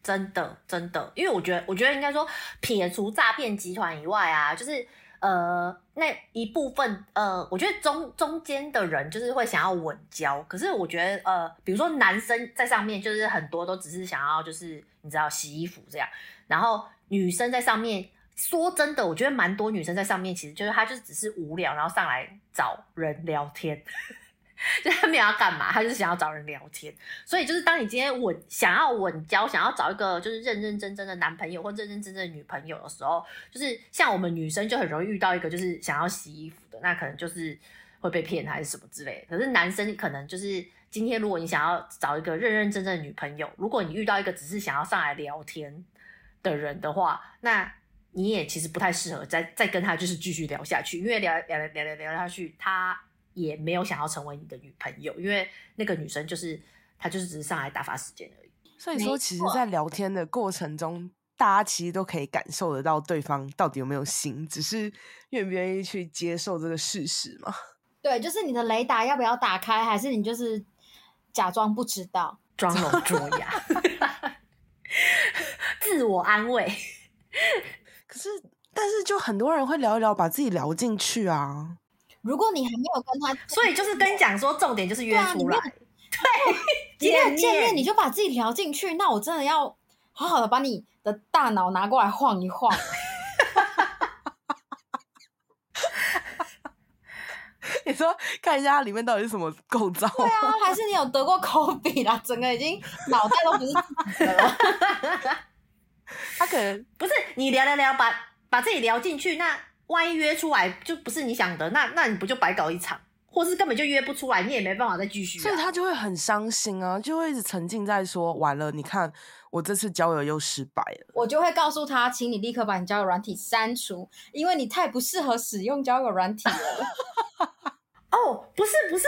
Speaker 1: 真的真的，因为我觉得，我觉得应该说撇除诈骗集团以外啊，就是。呃，那一部分呃，我觉得中中间的人就是会想要稳交，可是我觉得呃，比如说男生在上面就是很多都只是想要就是你知道洗衣服这样，然后女生在上面，说真的，我觉得蛮多女生在上面其实就是她就是只是无聊，然后上来找人聊天。就他没有要干嘛，他就是想要找人聊天。所以就是当你今天稳想要稳交，想要找一个就是认认真真的男朋友或认认真真的女朋友的时候，就是像我们女生就很容易遇到一个就是想要洗衣服的，那可能就是会被骗还是什么之类。可是男生可能就是今天如果你想要找一个认认真真的女朋友，如果你遇到一个只是想要上来聊天的人的话，那你也其实不太适合再再跟他就是继续聊下去，因为聊聊聊聊聊下去他。也没有想要成为你的女朋友，因为那个女生就是她，就是只是上来打发时间而已。
Speaker 2: 所以说，其实，在聊天的过程中，大家其实都可以感受得到对方到底有没有心，只是愿不愿意去接受这个事实嘛。
Speaker 3: 对，就是你的雷达要不要打开，还是你就是假装不知道，
Speaker 1: 装聋作哑 自我安慰。
Speaker 2: 可是，但是就很多人会聊一聊，把自己聊进去啊。
Speaker 3: 如果你还没有跟他，
Speaker 1: 所以就是跟你讲说，重点就是约出来。
Speaker 3: 对，没有见面你就把自己聊进去，那我真的要好好的把你的大脑拿过来晃一晃。
Speaker 2: 你说看一下它里面到底是什么构造？
Speaker 3: 对啊，还是你有得过 COVID 啦？整个已经脑袋都不是自己的了。
Speaker 2: 他可能
Speaker 1: 不是你聊聊聊，把把自己聊进去那。万一约出来就不是你想的，那那你不就白搞一场，或是根本就约不出来，你也没办法再继续啊。
Speaker 2: 所以他就会很伤心啊，就会一直沉浸在说完了，你看我这次交友又失败了。
Speaker 3: 我就会告诉他，请你立刻把你交友软体删除，因为你太不适合使用交友软体了。
Speaker 1: 哦，不是不是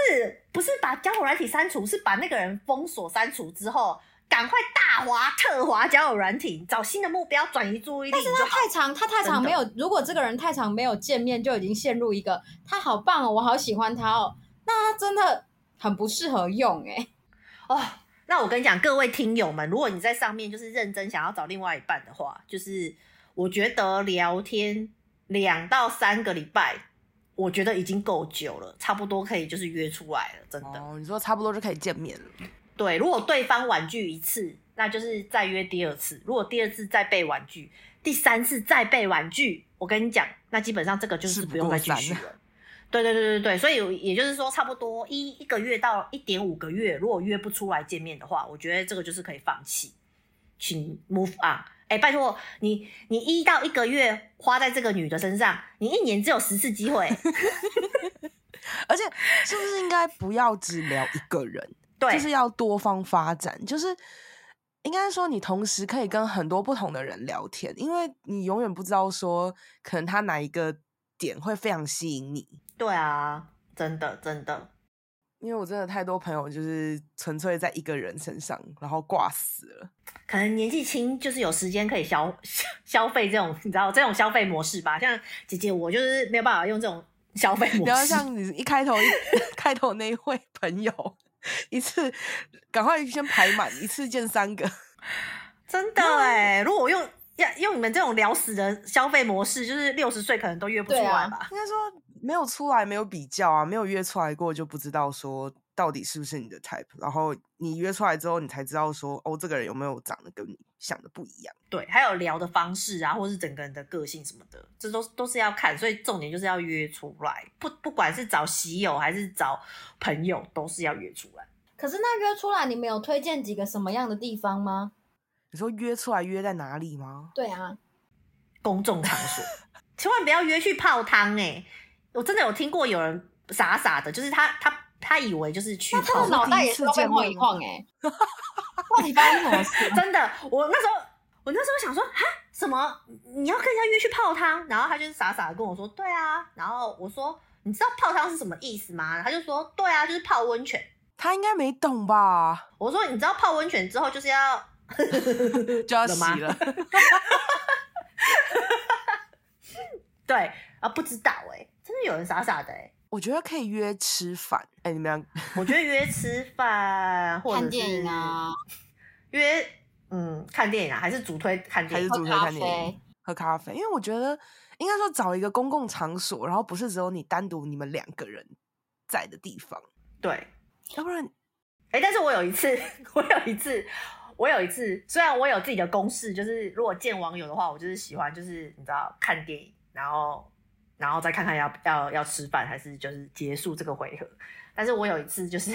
Speaker 1: 不是把交友软体删除，是把那个人封锁删除之后，赶快大滑特滑交友软体，找新的目标，转移注意力。
Speaker 3: 但是他太长，他太长没有。如果这个人太长没有见面，就已经陷入一个他好棒哦，我好喜欢他哦，那他真的很不适合用哎。
Speaker 1: 哦，那我跟你讲，各位听友们，如果你在上面就是认真想要找另外一半的话，就是我觉得聊天两到三个礼拜，我觉得已经够久了，差不多可以就是约出来了，真的。
Speaker 2: 哦，你说差不多就可以见面了。
Speaker 1: 对，如果对方婉拒一次，那就是再约第二次。如果第二次再被婉拒，第三次再被婉拒，我跟你讲，那基本上这个就是不用再继续了。对对对对对，所以也就是说，差不多一一个月到一点五个月，如果约不出来见面的话，我觉得这个就是可以放弃，请 move on。哎，拜托你，你一到一个月花在这个女的身上，你一年只有十次机会。
Speaker 2: 而且，是不是应该不要只聊一个人？对，就是要多方发展，就是应该说你同时可以跟很多不同的人聊天，因为你永远不知道说可能他哪一个点会非常吸引你。
Speaker 1: 对啊，真的真的，
Speaker 2: 因为我真的太多朋友就是纯粹在一个人身上，然后挂死了。
Speaker 1: 可能年纪轻，就是有时间可以消 消费这种，你知道这种消费模式吧？像姐姐我就是没有办法用这种消费模式。
Speaker 2: 然后像你一开头一 开头那一位朋友。一次赶快先排满，一次见三个，
Speaker 1: 真的哎！如果我用要用你们这种聊死的消费模式，就是六十岁可能都约不出来吧？
Speaker 2: 啊、应该说没有出来，没有比较啊，没有约出来过就不知道说到底是不是你的 type。然后你约出来之后，你才知道说哦，这个人有没有长得跟你想的不一样？
Speaker 1: 对，还有聊的方式啊，或是整个人的个性什么的，这都都是要看。所以重点就是要约出来，不不管是找喜友还是找朋友，都是要约出来。
Speaker 3: 可是那约出来，你们有推荐几个什么样的地方吗？
Speaker 2: 你说约出来约在哪里吗？
Speaker 3: 对啊，
Speaker 1: 公众场所，千万不要约去泡汤哎、欸！我真的有听过有人傻傻的，就是他他他以为就是去泡汤，
Speaker 3: 他的脑袋也是被晃一晃哎、欸。到底发生什么事？
Speaker 1: 真的，我那时候我那时候想说，哈，什么？你要跟人家约去泡汤？然后他就是傻傻的跟我说，对啊。然后我说，你知道泡汤是什么意思吗？他就说，对啊，就是泡温泉。
Speaker 2: 他应该没懂吧？
Speaker 1: 我说，你知道泡温泉之后就是要
Speaker 2: 就要洗了。
Speaker 1: 对啊，不知道哎、欸，真的有人傻傻的哎、欸。
Speaker 2: 我觉得可以约吃饭，哎、欸，你们俩？
Speaker 1: 我觉得约吃饭或者
Speaker 3: 看电影啊，
Speaker 1: 约嗯看电影啊，还是主推看电影，
Speaker 2: 还是主推看电影，喝咖啡。因为我觉得应该说找一个公共场所，然后不是只有你单独你们两个人在的地方。
Speaker 1: 对。
Speaker 2: 要不然，
Speaker 1: 哎、欸，但是我有一次，我有一次，我有一次，虽然我有自己的公式，就是如果见网友的话，我就是喜欢，就是你知道，看电影，然后，然后再看看要要要吃饭，还是就是结束这个回合。但是我有一次，就是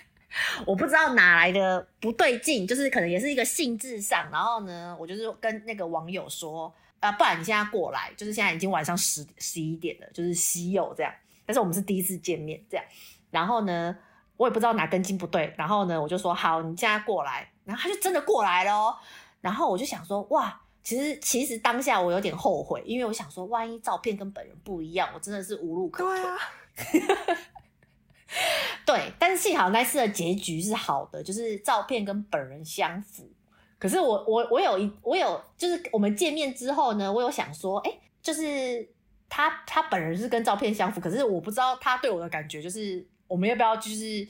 Speaker 1: 我不知道哪来的不对劲，就是可能也是一个性质上，然后呢，我就是跟那个网友说，啊，不然你现在过来，就是现在已经晚上十十一点了，就是稀有这样，但是我们是第一次见面这样，然后呢。我也不知道哪根筋不对，然后呢，我就说好，你现在过来，然后他就真的过来了。然后我就想说，哇，其实其实当下我有点后悔，因为我想说，万一照片跟本人不一样，我真的是无路可退。对啊，对，但是幸好那次的结局是好的，就是照片跟本人相符。可是我我我有一我有就是我们见面之后呢，我有想说，哎，就是他他本人是跟照片相符，可是我不知道他对我的感觉就是。我们要不要就是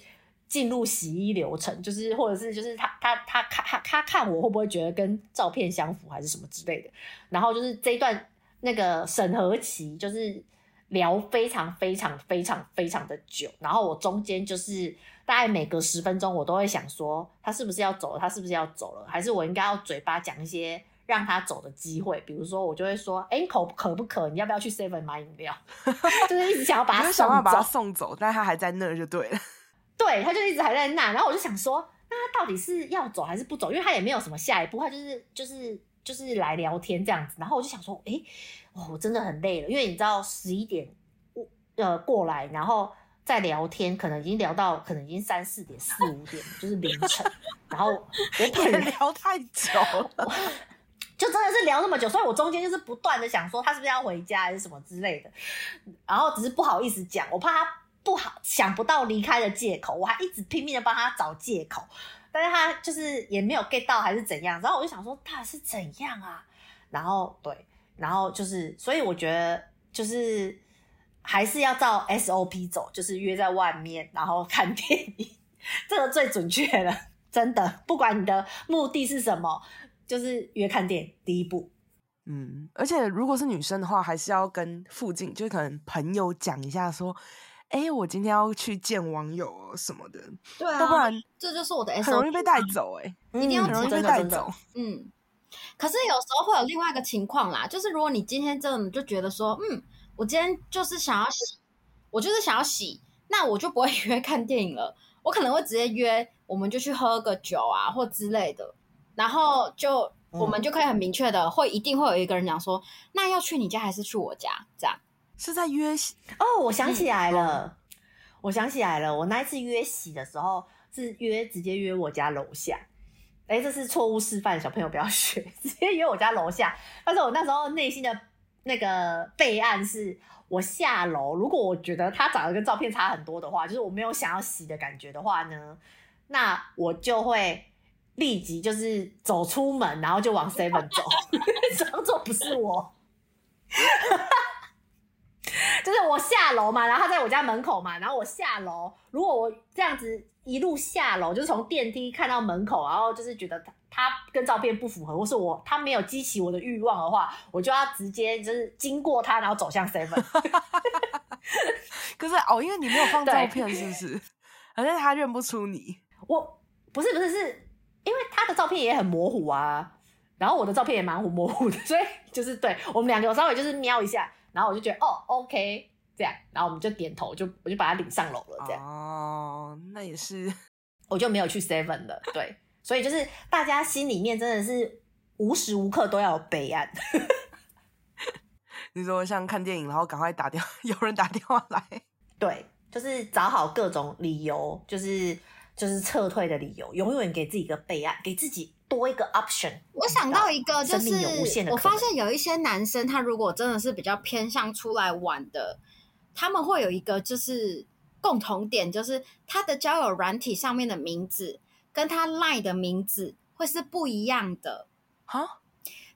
Speaker 1: 进入洗衣流程？就是或者是就是他他他看他他看我会不会觉得跟照片相符，还是什么之类的？然后就是这一段那个审核期，就是聊非常非常非常非常的久。然后我中间就是大概每隔十分钟，我都会想说他是不是要走了？他是不是要走了？还是我应该要嘴巴讲一些让他走的机会？比如说我就会说：“哎，口渴不渴？你要不要去 Seven 买饮料？” 就是一直想要把他送走，
Speaker 2: 把他送走，但他还在那儿就对了。
Speaker 1: 对，他就一直还在那，然后我就想说，那他到底是要走还是不走？因为他也没有什么下一步，他就是就是就是来聊天这样子。然后我就想说，哎，哦，我真的很累了，因为你知道十一点呃过来，然后再聊天，可能已经聊到可能已经三四点、四五点，就是凌晨。然后我本人
Speaker 2: 聊太久了。
Speaker 1: 就真的是聊那么久，所以我中间就是不断的想说他是不是要回家还是什么之类的，然后只是不好意思讲，我怕他不好想不到离开的借口，我还一直拼命的帮他找借口，但是他就是也没有 get 到还是怎样，然后我就想说他是怎样啊，然后对，然后就是所以我觉得就是还是要照 SOP 走，就是约在外面，然后看电影，这个最准确了，真的，不管你的目的是什么，就是约看电影第一步。
Speaker 2: 嗯，而且如果是女生的话，还是要跟附近，就是可能朋友讲一下，说，哎、欸，我今天要去见网友什么的。
Speaker 3: 对啊，
Speaker 2: 要不然
Speaker 3: 这就是我的
Speaker 2: 很容易被带走、欸，哎、
Speaker 3: 嗯，一定要
Speaker 2: 很容易被带走。
Speaker 3: 嗯，可是有时候会有另外一个情况啦，就是如果你今天真的就觉得说，嗯，我今天就是想要洗，我就是想要洗，那我就不会 约看电影了，我可能会直接约，我们就去喝个酒啊，或之类的，然后就。我们就可以很明确的、嗯、会一定会有一个人讲说，那要去你家还是去我家？这样
Speaker 2: 是在约洗
Speaker 1: 哦，我想起来了，嗯、我想起来了，我那一次约洗的时候是约直接约我家楼下，哎，这是错误示范，小朋友不要学，直接约我家楼下。但是我那时候内心的那个备案是，我下楼，如果我觉得他长得跟照片差很多的话，就是我没有想要洗的感觉的话呢，那我就会。立即就是走出门，然后就往 seven 走，装作不是我，就是我下楼嘛，然后他在我家门口嘛，然后我下楼，如果我这样子一路下楼，就是从电梯看到门口，然后就是觉得他他跟照片不符合，或是我他没有激起我的欲望的话，我就要直接就是经过他，然后走向 seven。
Speaker 2: 可是哦，因为你没有放照片，是不是？好像他认不出你。
Speaker 1: 我不是不是是。因为他的照片也很模糊啊，然后我的照片也蛮模糊的，所以就是对我们两个我稍微就是瞄一下，然后我就觉得哦，OK，这样，然后我们就点头，就我就把他领上楼了，这样。
Speaker 2: 哦，那也是，
Speaker 1: 我就没有去 Seven 了，对，所以就是大家心里面真的是无时无刻都要有备案。
Speaker 2: 你说像看电影，然后赶快打电话，有人打电话来，
Speaker 1: 对，就是找好各种理由，就是。就是撤退的理由，永远给自己一个备案，给自己多一个 option。
Speaker 3: 我想到一个，就是我发现有一些男生，他如果真的是比较偏向出来玩的，他们会有一个就是共同点，就是他的交友软体上面的名字跟他 LINE 的名字会是不一样的。哈，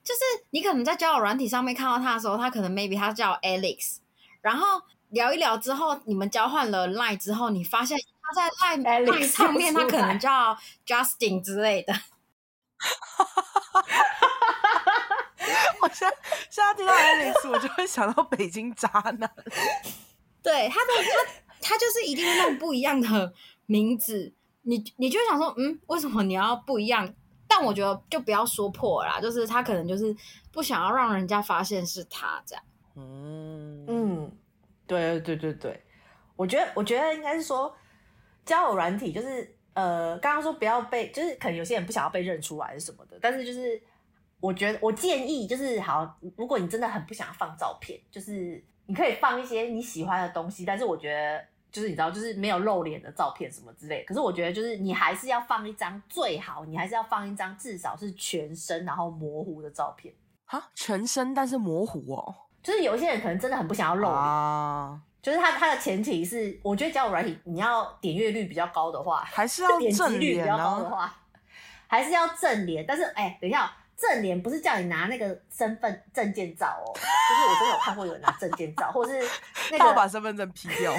Speaker 3: 就是你可能在交友软体上面看到他的时候，他可能 maybe 他叫 Alex，然后聊一聊之后，你们交换了 LINE 之后，你发现。他在 LINE LINE 上面，他可能叫 Justin 之类的。
Speaker 2: 我现在现在听到 Alex，我就会想到北京渣男。
Speaker 3: 对，他的他他就是一定会弄不一样的名字，你你就会想说，嗯，为什么你要不一样？但我觉得就不要说破啦，就是他可能就是不想要让人家发现是他这样。
Speaker 1: 嗯嗯，对对对对，我觉得我觉得应该是说。交友软体就是呃，刚刚说不要被，就是可能有些人不想要被认出来是什么的，但是就是我觉得我建议就是好，如果你真的很不想要放照片，就是你可以放一些你喜欢的东西，但是我觉得就是你知道，就是没有露脸的照片什么之类。可是我觉得就是你还是要放一张，最好你还是要放一张至少是全身然后模糊的照片。
Speaker 2: 哈，全身但是模糊哦，
Speaker 1: 就是有一些人可能真的很不想要露脸。啊就是它它的前提是，我觉得交友软体你要点阅率比较高的话，
Speaker 2: 还是要
Speaker 1: 点击率比较高的话，还是要正脸。但是，哎、欸，等一下，正脸不是叫你拿那个身份证件照哦，就是我真的有看过有人拿证件照，或者是那个
Speaker 2: 把身份证 P 掉，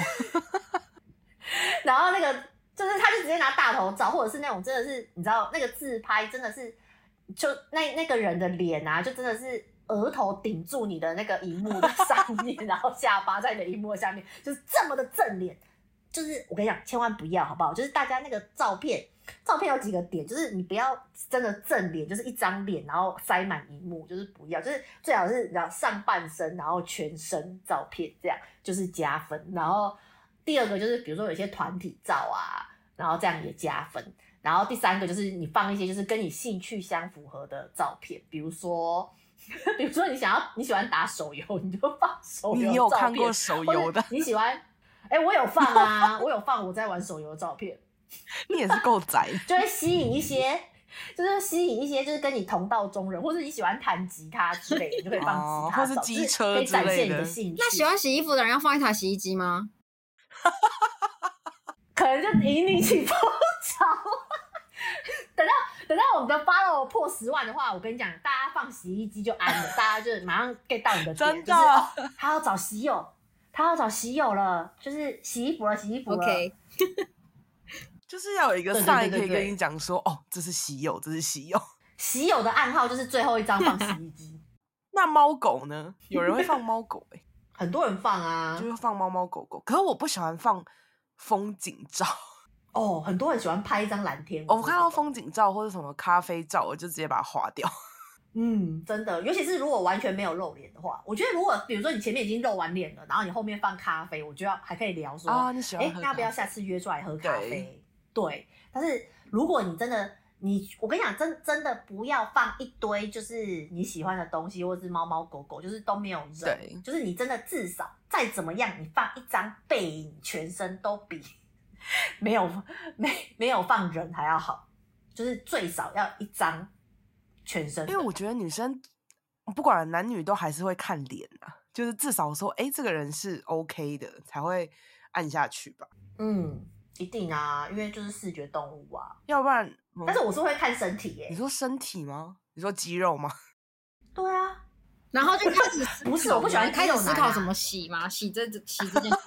Speaker 1: 然后那个就是他就直接拿大头照，或者是那种真的是你知道那个自拍，真的是就那那个人的脸啊，就真的是。额头顶住你的那个荧幕的上面，然后下巴在你的荧幕下面，就是这么的正脸。就是我跟你讲，千万不要，好不好？就是大家那个照片，照片有几个点，就是你不要真的正脸，就是一张脸，然后塞满荧幕，就是不要，就是最好是然后上半身，然后全身照片这样，就是加分。然后第二个就是比如说有些团体照啊，然后这样也加分。然后第三个就是你放一些就是跟你兴趣相符合的照片，比如说。比如说你想要你喜欢打手游，你就放手游照片。
Speaker 2: 你有看过手游的？
Speaker 1: 你喜欢？哎、欸，我有放啊，我有放我在玩手游的照片。
Speaker 2: 你也是够宅，
Speaker 1: 就会吸引一些，就是吸引一些，就是跟你同道中人，或者你喜欢弹吉他之类的，你就可以放吉他，
Speaker 2: 哦、或是机车之类的。
Speaker 1: 可以展现你的兴趣。
Speaker 3: 那喜欢洗衣服的人要放一台洗衣机吗？
Speaker 1: 可能就引你起风潮。等到等到我们的 follow 破十万的话，我跟你讲，大家放洗衣机就安了，大家就马上 get 到你的点，
Speaker 2: 真的，
Speaker 1: 就是哦，他要找洗友，他要找洗友了，就是洗衣服了，洗衣服了。
Speaker 3: OK，
Speaker 2: 就是要有一个 sign 可以跟你讲说，哦，这是洗友，这是洗友。
Speaker 1: 洗友的暗号就是最后一张放洗衣机。
Speaker 2: 那猫狗呢？有人会放猫狗哎、欸，
Speaker 1: 很多人放啊，
Speaker 2: 就是放猫猫狗狗。可是我不喜欢放风景照。
Speaker 1: 哦，很多人喜欢拍一张蓝天。
Speaker 2: 我看到风景照或者什么咖啡照，我就直接把它划掉。
Speaker 1: 嗯，真的，尤其是如果完全没有露脸的话，我觉得如果比如说你前面已经露完脸了，然后你后面放咖啡，我觉得还可以聊说
Speaker 2: 啊，你喜欢喝咖啡？
Speaker 1: 哎，要不要下次约出来喝咖啡？对，对，但是如果你真的。你我跟你讲，真真的不要放一堆就是你喜欢的东西，或者是猫猫狗狗，就是都没有人。对，就是你真的至少再怎么样，你放一张背影，全身都比 没有没没有放人还要好。就是最少要一张全身，
Speaker 2: 因为我觉得女生不管男女都还是会看脸啊，就是至少说，哎、欸，这个人是 OK 的，才会按下去吧。
Speaker 1: 嗯。一定啊，因为就是视觉动物啊，
Speaker 2: 要不然。
Speaker 1: 但是我是会看身体耶。
Speaker 2: 你说身体吗？你说肌肉吗？
Speaker 1: 对啊，
Speaker 3: 然后就开始
Speaker 1: 不是我不喜欢
Speaker 3: 开始思考怎么洗吗？洗这洗这件，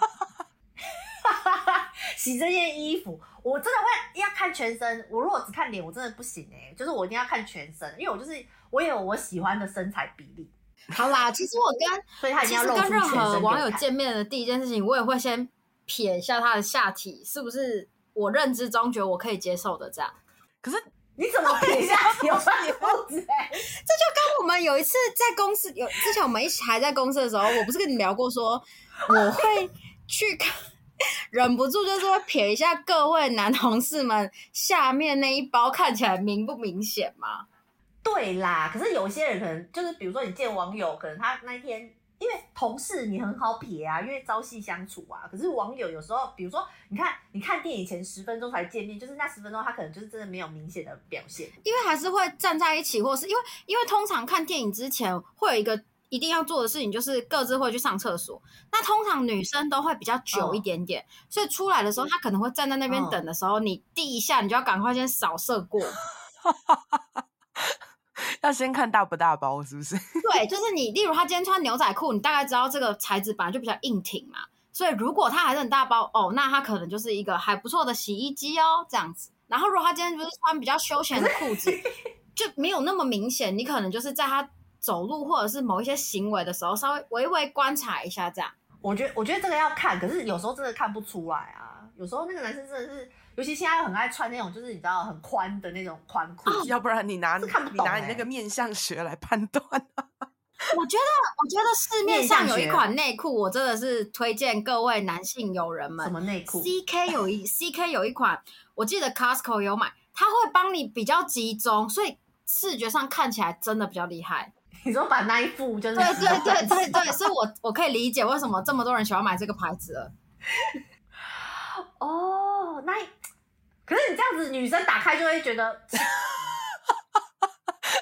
Speaker 1: 洗这件衣服，我真的会要看全身。我如果只看脸，我真的不行哎，就是我一定要看全身，因为我就是我有我喜欢的身材比例。
Speaker 3: 好啦，其实我跟
Speaker 1: 所以他一定要露出全身。
Speaker 3: 跟任何网友见面的第一件事情，我也会先。撇一下他的下体是不是我认知中觉得我可以接受的这样？
Speaker 2: 可是
Speaker 1: 你怎么瞥下体？我穿你裤子哎！这
Speaker 3: 就跟我们有一次在公司有之前我们一起还在公司的时候，我不是跟你聊过说我会去看，忍不住就是会瞥一下各位男同事们下面那一包看起来明不明显吗？
Speaker 1: 对啦，可是有些人可能就是比如说你见网友，可能他那一天。因为同事你很好撇啊，因为朝夕相处啊。可是网友有时候，比如说，你看，你看电影前十分钟才见面，就是那十分钟他可能就是真的没有明显的表现，
Speaker 3: 因为还是会站在一起，或是因为因为通常看电影之前会有一个一定要做的事情，就是各自会去上厕所。那通常女生都会比较久一点点，哦、所以出来的时候，她可能会站在那边等的时候，哦、你第一下你就要赶快先扫射过。
Speaker 2: 要先看大不大包，是不是？
Speaker 3: 对，就是你，例如她今天穿牛仔裤，你大概知道这个材质本来就比较硬挺嘛，所以如果她还是很大包哦，那她可能就是一个还不错的洗衣机哦，这样子。然后如果她今天就是穿比较休闲的裤子，就没有那么明显，你可能就是在他走路或者是某一些行为的时候，稍微微微观察一下这样。
Speaker 1: 我觉得，我觉得这个要看，可是有时候真的看不出来啊，有时候那个男生真的是。尤其现在又很爱穿那种，就是你知道很宽的那种宽裤，
Speaker 2: 哦，要不然你拿你拿你那个面相学来判断。
Speaker 3: 我觉得，我觉得市面上有一款内裤，我真的是推荐各位男性友人们。
Speaker 1: 什么内裤
Speaker 3: ？CK 有一 CK 有一款，我记得 Costco 有买，它会帮你比较集中，所以视觉上看起来真的比较厉害。
Speaker 1: 你说把那一副就是？
Speaker 3: 对 对对对对，所以我我可以理解为什么这么多人喜欢买这个牌子了。
Speaker 1: 哦，那。可是你这样子，女生打开就会觉得，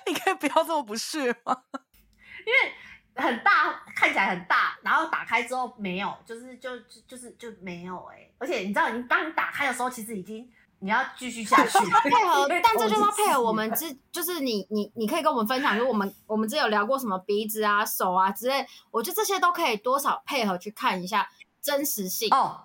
Speaker 2: 你可以不要这么不屑吗？
Speaker 1: 因为很大，看起来很大，然后打开之后没有，就是就就就是就没有哎、欸。而且你知道，你当你打开的时候，其实已经你要继续下去
Speaker 3: 配合，但这就是要配合我们之，就是你你你可以跟我们分享，就是我们我们之前有聊过什么鼻子啊、手啊之类，我觉得这些都可以多少配合去看一下真实性
Speaker 1: 哦。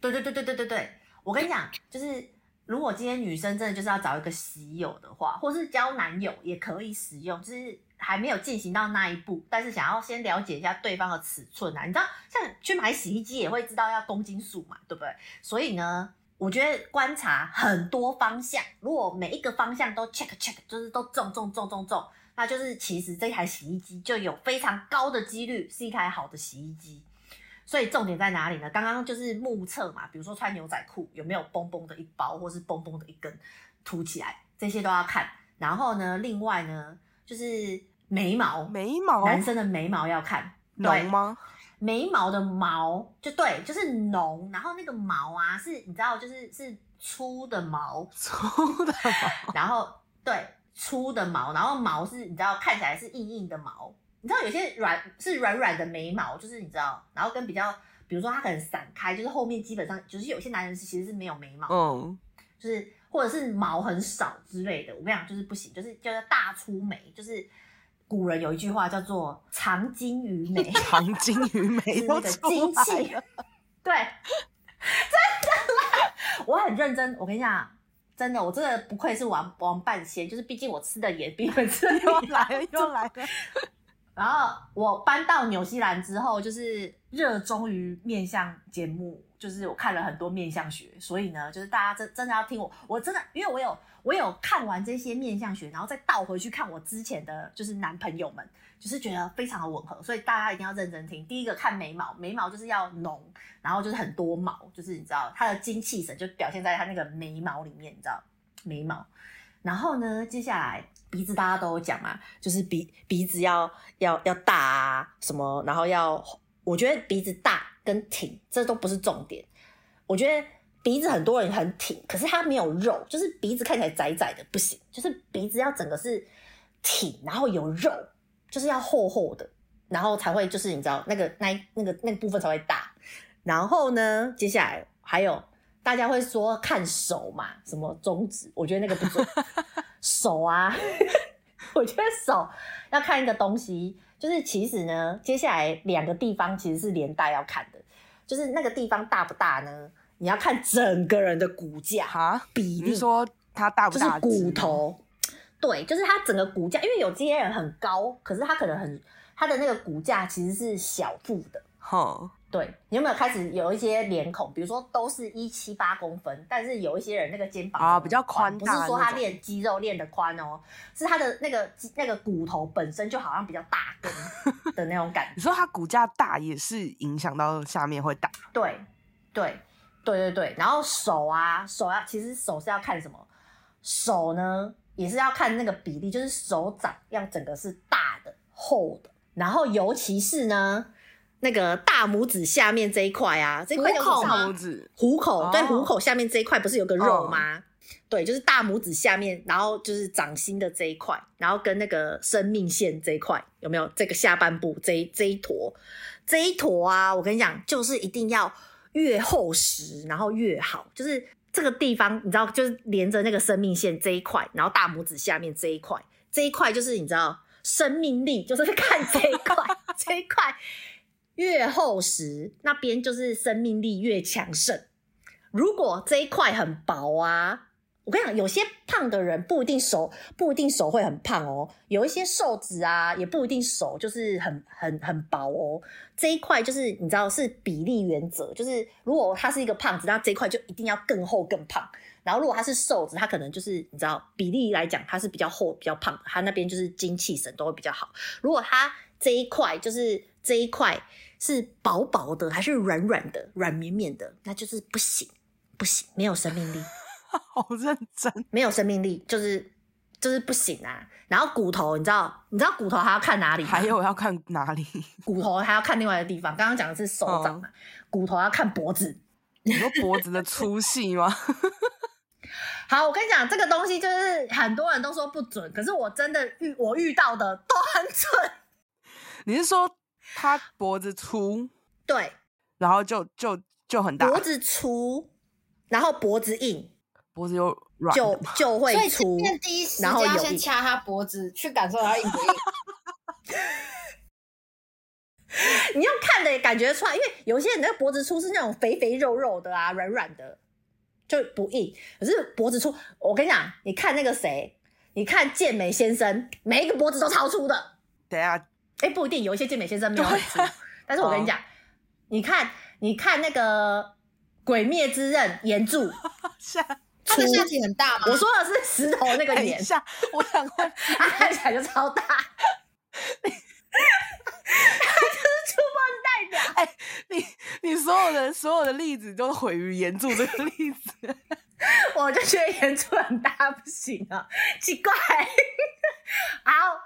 Speaker 1: 对对对对对对对，我跟你讲，就是。如果今天女生真的就是要找一个喜友的话，或是交男友也可以使用，就是还没有进行到那一步，但是想要先了解一下对方的尺寸啊，你知道，像去买洗衣机也会知道要公斤数嘛，对不对？所以呢，我觉得观察很多方向，如果每一个方向都 check check，就是都中中中中中，那就是其实这台洗衣机就有非常高的几率是一台好的洗衣机。所以重点在哪里呢？刚刚就是目测嘛，比如说穿牛仔裤有没有嘣嘣的一包，或是嘣嘣的一根凸起来，这些都要看。然后呢，另外呢，就是眉毛，
Speaker 2: 眉毛，
Speaker 1: 男生的眉毛要看
Speaker 2: 浓吗？
Speaker 1: 眉毛的毛就对，就是浓。然后那个毛啊，是你知道，就是是粗的毛，
Speaker 2: 粗的毛。
Speaker 1: 然后对，粗的毛，然后毛是你知道，看起来是硬硬的毛。你知道有些软是软软的眉毛，就是你知道，然后跟比较比如说它可能散开，就是后面基本上就是有些男人是其实是没有眉毛，
Speaker 2: 嗯，
Speaker 1: 就是或者是毛很少之类的。我跟你讲，就是不行，就是叫做大粗眉，就是古人有一句话叫做“藏精于美”，
Speaker 2: 藏精于眉，
Speaker 1: 是那个精气，对，真的啦，我很认真，我跟你讲。真的，我真的不愧是王王半仙，就是毕竟我吃的也比你们吃的
Speaker 2: 又来了。又来了。
Speaker 1: 然后我搬到纽西兰之后，就是热衷于面向节目，就是我看了很多面相学，所以呢，就是大家真真的要听我，我真的因为我有我有看完这些面相学，然后再倒回去看我之前的就是男朋友们，就是觉得非常的吻合，所以大家一定要认真听。第一个看眉毛，眉毛就是要浓，然后就是很多毛，就是你知道他的精气神就表现在他那个眉毛里面，你知道眉毛。然后呢，接下来鼻子大家都讲嘛，就是鼻鼻子要要要大啊什么，然后要我觉得鼻子大跟挺这都不是重点。我觉得鼻子很多人很挺，可是它没有肉，就是鼻子看起来窄窄的不行，就是鼻子要整个是挺，然后有肉，就是要厚厚的，然后才会就是你知道那个那那个那个部分才会大。然后呢，接下来还有。大家会说看手嘛，什么中指？我觉得那个不准。手啊，我觉得手要看一个东西，就是其实呢，接下来两个地方其实是连带要看的，就是那个地方大不大呢？你要看整个人的骨架
Speaker 2: 哈
Speaker 1: 比例，
Speaker 2: 你说他大不大？
Speaker 1: 就是骨头，对，就是他整个骨架，因为有些人很高，可是他可能很他的那个骨架其实是小腹的，
Speaker 2: 哈。
Speaker 1: 对，你有没有开始有一些脸孔？比如说都是一七八公分，但是有一些人那个肩膀
Speaker 2: 啊比较宽，
Speaker 1: 不是说他练肌肉练得宽哦，是他的那个那个骨头本身就好像比较大根的那种感 觉。
Speaker 2: 你说他骨架大也是影响到下面会大？
Speaker 1: 对，对，对对对。然后手啊，手要其实手是要看什么？手呢也是要看那个比例，就是手掌要整个是大的、厚的，然后尤其是呢。那个大拇指下面这一块啊，这块叫什么？
Speaker 2: 大拇指，
Speaker 1: 虎口。
Speaker 2: 哦、
Speaker 1: 对，虎口下面这一块不是有个肉吗？
Speaker 2: 哦、
Speaker 1: 对，就是大拇指下面，然后就是掌心的这一块，然后跟那个生命线这一块有没有？这个下半部这一这一坨，这一坨啊，我跟你讲，就是一定要越厚实，然后越好。就是这个地方，你知道，就是连着那个生命线这一块，然后大拇指下面这一块，这一块就是你知道生命力，就是看这一块，这一块。越厚实，那边就是生命力越强盛。如果这一块很薄啊，我跟你讲，有些胖的人不一定手不一定手会很胖哦。有一些瘦子啊，也不一定手就是很很很薄哦。这一块就是你知道是比例原则，就是如果他是一个胖子，那这一块就一定要更厚更胖。然后如果他是瘦子，他可能就是你知道比例来讲，他是比较厚比较胖，他那边就是精气神都会比较好。如果他这一块就是这一块。是薄薄的还是软软的、软绵绵的？那就是不行，不行，没有生命力。
Speaker 2: 好认真，
Speaker 1: 没有生命力就是就是不行啊。然后骨头，你知道，你知道骨头还要看哪里？
Speaker 2: 还有要看哪里？
Speaker 1: 骨头还要看另外一个地方。刚刚讲的是手掌嘛，哦、骨头要看脖子。
Speaker 2: 你说脖子的粗细吗？
Speaker 1: 好，我跟你讲，这个东西就是很多人都说不准，可是我真的遇我遇到的都很准。
Speaker 2: 你是说？他脖子粗，
Speaker 1: 对，
Speaker 2: 然后就就就很大。
Speaker 1: 脖子粗，然后脖子硬，
Speaker 2: 脖子又软，
Speaker 1: 就就会粗。
Speaker 3: 所以第一时间要先掐他脖子，去感受他硬不硬。
Speaker 1: 你要看的也感觉出来，因为有些人的脖子粗是那种肥肥肉肉的啊，软软的就不硬。可是脖子粗，我跟你讲，你看那个谁，你看健美先生，每一个脖子都超粗的。
Speaker 2: 等一下。
Speaker 1: 哎、欸，不一定，有一些健美先生没有很粗，啊、但是我跟你讲，哦、你看，你看那个《鬼灭之刃》炎柱，
Speaker 3: 他的下体很大吗？
Speaker 1: 我说的是石头那个脸，
Speaker 2: 下我想问，
Speaker 1: 他看起来就超大，他就是出门代表。
Speaker 2: 哎、欸，你你所有的所有的例子都毁于炎柱这个例子，
Speaker 1: 我就觉得炎柱很大不行啊，奇怪。好，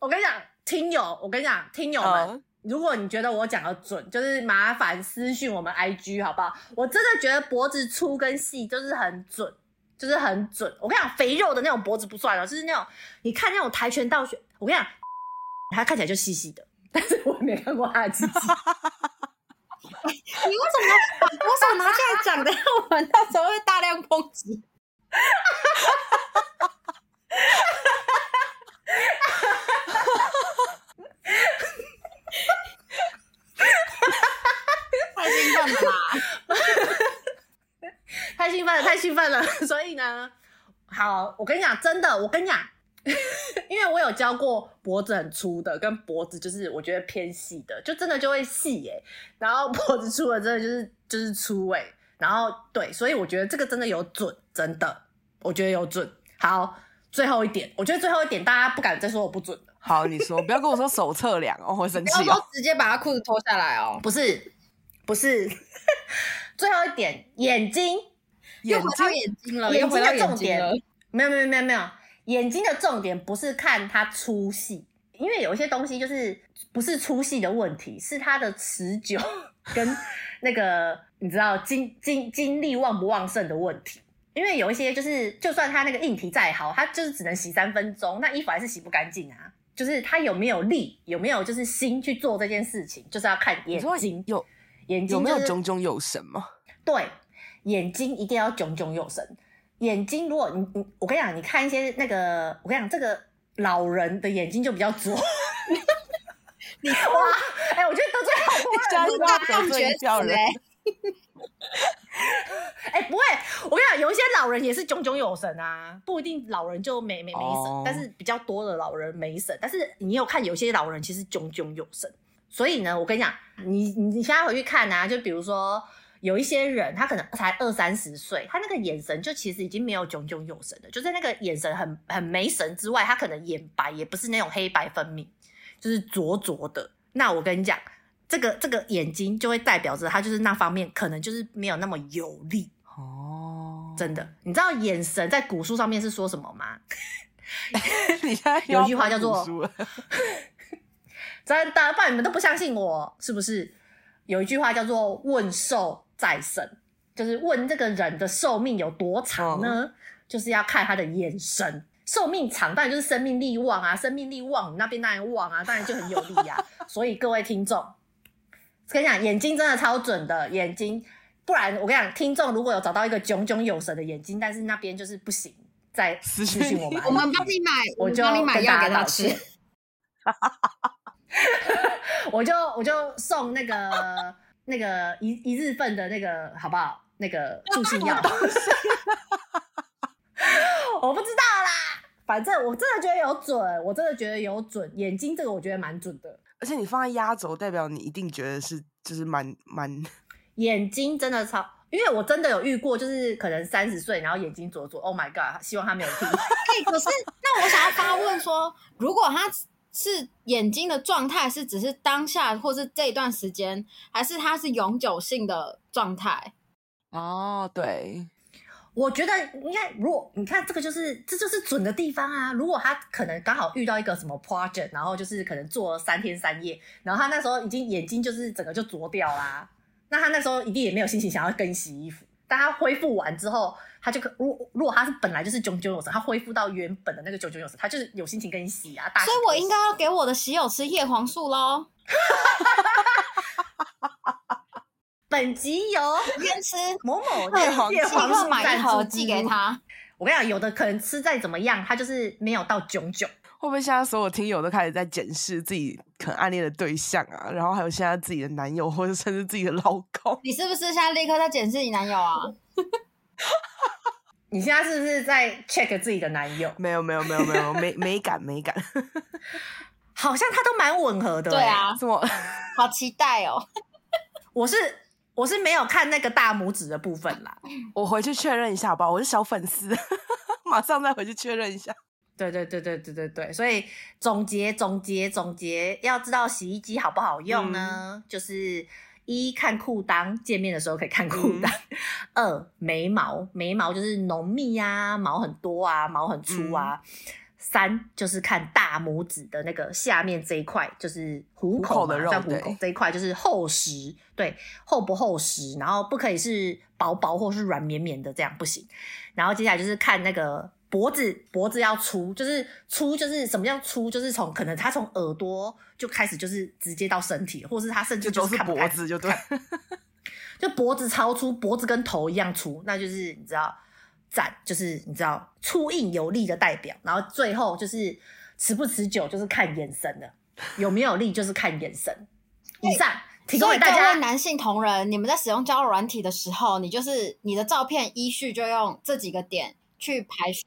Speaker 1: 我跟你讲。听友，我跟你讲，听友们，uh. 如果你觉得我讲的准，就是麻烦私讯我们 IG 好不好？我真的觉得脖子粗跟细就是很准，就是很准。我跟你讲，肥肉的那种脖子不算了，就是那种你看那种跆拳道选，我跟你讲，他看起来就细细的，但是我没看过他的鸡鸡。
Speaker 3: 你为什么把国手拿下来讲的？我们到时候会大量抨击。奋了吧！
Speaker 1: 太兴奋了，太兴奋了！所以呢，好，我跟你讲，真的，我跟你讲。因为我有教过脖子很粗的，跟脖子就是我觉得偏细的，就真的就会细哎。然后脖子粗的真的就是就是粗哎。然后对，所以我觉得这个真的有准，真的，我觉得有准。好，最后一点，我觉得最后一点大家不敢再说我不准了。
Speaker 2: 好，你说，不要跟我说手测量哦，我会生气哦。
Speaker 3: 不要说直接把他裤子脱下来哦。
Speaker 1: 不是，不是，最后一点，眼睛，
Speaker 3: 眼睛，眼睛了，眼睛的重点，
Speaker 1: 没有，没有，没有，没有。眼睛的重点不是看它粗细，因为有一些东西就是不是粗细的问题，是它的持久跟那个你知道精精精力旺不旺盛的问题。因为有一些就是，就算它那个硬体再好，它就是只能洗三分钟，那衣服还是洗不干净啊。就是它有没有力，有没有就是心去做这件事情，就是要看眼睛有眼睛、就是、
Speaker 2: 有没有炯炯有神吗？
Speaker 1: 对，眼睛一定要炯炯有神。眼睛，如果你你，我跟你讲，你看一些那个，我跟你讲，这个老人的眼睛就比较浊。你哇，哎、欸，我觉得得罪好多人，大放厥词哎。哎、欸，不会，我跟你讲，有一些老人也是炯炯有神啊，不一定老人就没没没神，oh. 但是比较多的老人没神。但是你有看有些老人其实炯炯有神，所以呢，我跟你讲，你你你现在回去看啊，就比如说。有一些人，他可能才二三十岁，他那个眼神就其实已经没有炯炯有神的，就在那个眼神很很没神之外，他可能眼白也不是那种黑白分明，就是灼灼的。那我跟你讲，这个这个眼睛就会代表着他就是那方面可能就是没有那么有力哦。真的，你知道眼神在古书上面是说什么吗？有一句话叫做“真的”，不然你们都不相信我，是不是？有一句话叫做“问寿”。再生就是问这个人的寿命有多长呢？哦、就是要看他的眼神，寿命长当然就是生命力旺啊，生命力旺，你那边当然旺啊，当然就很有力、啊。所以各位听众，跟你讲，眼睛真的超准的眼睛，不然我跟你讲，听众如果有找到一个炯炯有神的眼睛，但是那边就是不行，再私信我们，
Speaker 3: 我们帮你买，我就帮你买药给他吃。
Speaker 1: 我就我就送那个。那个一一日份的那个好不好？那个助兴药，我不知道啦。反正我真的觉得有准，我真的觉得有准。眼睛这个我觉得蛮准的，
Speaker 2: 而且你放在压轴，代表你一定觉得是就是蛮蛮。
Speaker 1: 眼睛真的超，因为我真的有遇过，就是可能三十岁，然后眼睛左左。Oh my god！希望他没有听。
Speaker 3: 哎，可是那我想要发问说，如果他。是眼睛的状态是只是当下或是这一段时间，还是它是永久性的状态？
Speaker 2: 哦，对，
Speaker 1: 我觉得应该，如果你看这个就是这就是准的地方啊。如果他可能刚好遇到一个什么 project，然后就是可能做了三天三夜，然后他那时候已经眼睛就是整个就浊掉啦，那他那时候一定也没有心情想要更洗衣服。但他恢复完之后，他就可如如果他是本来就是炯炯有神，他恢复到原本的那个炯炯有神，他就是有心情跟你洗啊。洗
Speaker 3: 所以我应该要给我的喜友吃叶黄素喽。
Speaker 1: 本集由
Speaker 3: 天吃
Speaker 1: 某某叶黄叶黄素
Speaker 3: 买一盒寄给他。
Speaker 1: 我跟你讲，有的可能吃再怎么样，他就是没有到炯炯。
Speaker 2: 会不会现在所有听友都开始在检视自己可能暗恋的对象啊？然后还有现在自己的男友，或者甚至自己的老公？
Speaker 3: 你是不是现在立刻在检视你男友啊？
Speaker 1: 你现在是不是在 check 自己的男友？
Speaker 2: 没有没有没有没有没没感没感，
Speaker 1: 好像他都蛮吻合的。
Speaker 3: 对啊，什么？好期待哦！
Speaker 1: 我是我是没有看那个大拇指的部分啦，
Speaker 2: 我回去确认一下好不好。我是小粉丝，马上再回去确认一下。
Speaker 1: 对对对对对对对，所以总结总结总结，要知道洗衣机好不好用呢？嗯、就是一看裤裆，见面的时候可以看裤裆；嗯、二眉毛，眉毛就是浓密啊，毛很多啊，毛很粗啊；嗯、三就是看大拇指的那个下面这一块，就是虎口，
Speaker 2: 虎口的肉，
Speaker 1: 在虎口这一块就是厚实，对，厚不厚实，然后不可以是薄薄或是软绵绵的，这样不行。然后接下来就是看那个。脖子脖子要粗，就是粗就是什么叫粗？就是从可能他从耳朵就开始，就是直接到身体，或是他甚至就
Speaker 2: 是脖子就对，
Speaker 1: 就脖子超粗，脖子跟头一样粗，那就是你知道，赞就是你知道粗硬有力的代表。然后最后就是持不持久，就是看眼神的，有没有力就是看眼神。以上提供给大家。
Speaker 3: 男性同仁，你们在使用交友软体的时候，你就是你的照片依序就用这几个点。去排序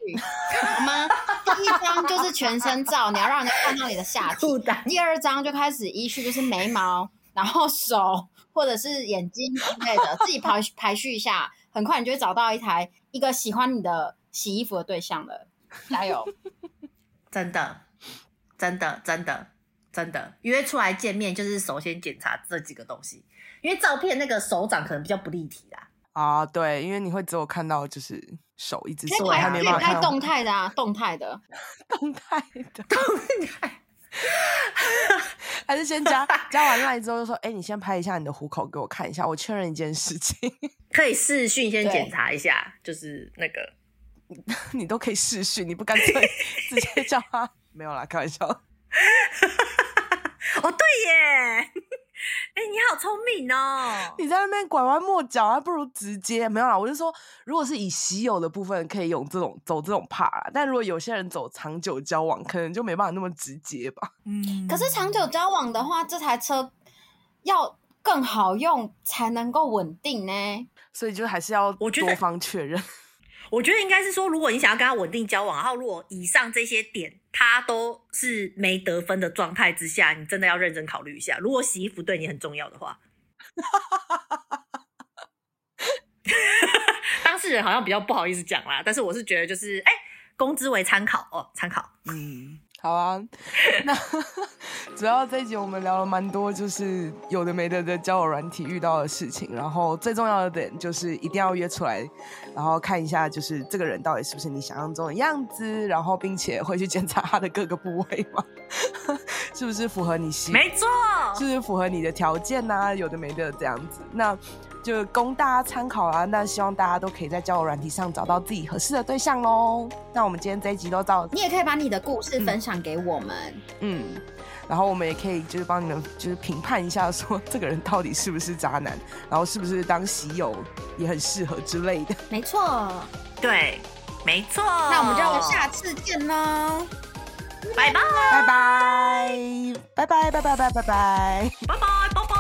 Speaker 3: 好吗？第一张就是全身照，你要让人家看到你的下体。第二张就开始依序就是眉毛，然后手或者是眼睛之类的，自己排排序一下，很快你就会找到一台一个喜欢你的洗衣服的对象了。加油！
Speaker 1: 真的，真的，真的，真的，约出来见面就是首先检查这几个东西，因为照片那个手掌可能比较不立体啦。
Speaker 2: 啊，对，因为你会只有看到就是手一直手，
Speaker 3: 还
Speaker 2: 还没办法看
Speaker 3: 动态的啊，动态的，
Speaker 2: 动态的，动态，还是先加 加完 LINE 之后就说，哎，你先拍一下你的虎口给我看一下，我确认一件事情，
Speaker 1: 可以视讯先检查一下，就是那个
Speaker 2: 你都可以视讯，你不干脆直接叫他？没有啦，开玩笑。
Speaker 1: 哦，对耶。哎、欸，你好聪明哦！
Speaker 2: 你在那边拐弯抹角，还不如直接没有啦。我就说，如果是以稀有的部分，可以用这种走这种怕啦。但如果有些人走长久交往，可能就没办法那么直接吧。
Speaker 3: 嗯，可是长久交往的话，这台车要更好用才能够稳定呢。
Speaker 2: 所以就还是要多方确认。
Speaker 1: 我觉得应该是说，如果你想要跟他稳定交往，然后如果以上这些点他都是没得分的状态之下，你真的要认真考虑一下。如果洗衣服对你很重要的话，当事人好像比较不好意思讲啦，但是我是觉得就是，哎，工资为参考哦，参考，
Speaker 2: 嗯。好啊，那主要这一集我们聊了蛮多，就是有的没的的交友软体遇到的事情，然后最重要的点就是一定要约出来，然后看一下就是这个人到底是不是你想象中的样子，然后并且会去检查他的各个部位吗？是不是符合你心？
Speaker 1: 没错，
Speaker 2: 是不是符合你的条件呐、啊？有的没的这样子，那。就供大家参考啦！那希望大家都可以在交友软体上找到自己合适的对象喽。那我们今天这一集都到，
Speaker 3: 你也可以把你的故事分享给我们，
Speaker 2: 嗯，然后我们也可以就是帮你们就是评判一下，说这个人到底是不是渣男，然后是不是当喜友也很适合之类的。
Speaker 3: 没错，
Speaker 1: 对，没错。
Speaker 3: 那我们就下次见喽，拜拜
Speaker 1: 拜拜，
Speaker 2: 拜拜，拜拜，拜拜，拜拜，拜拜。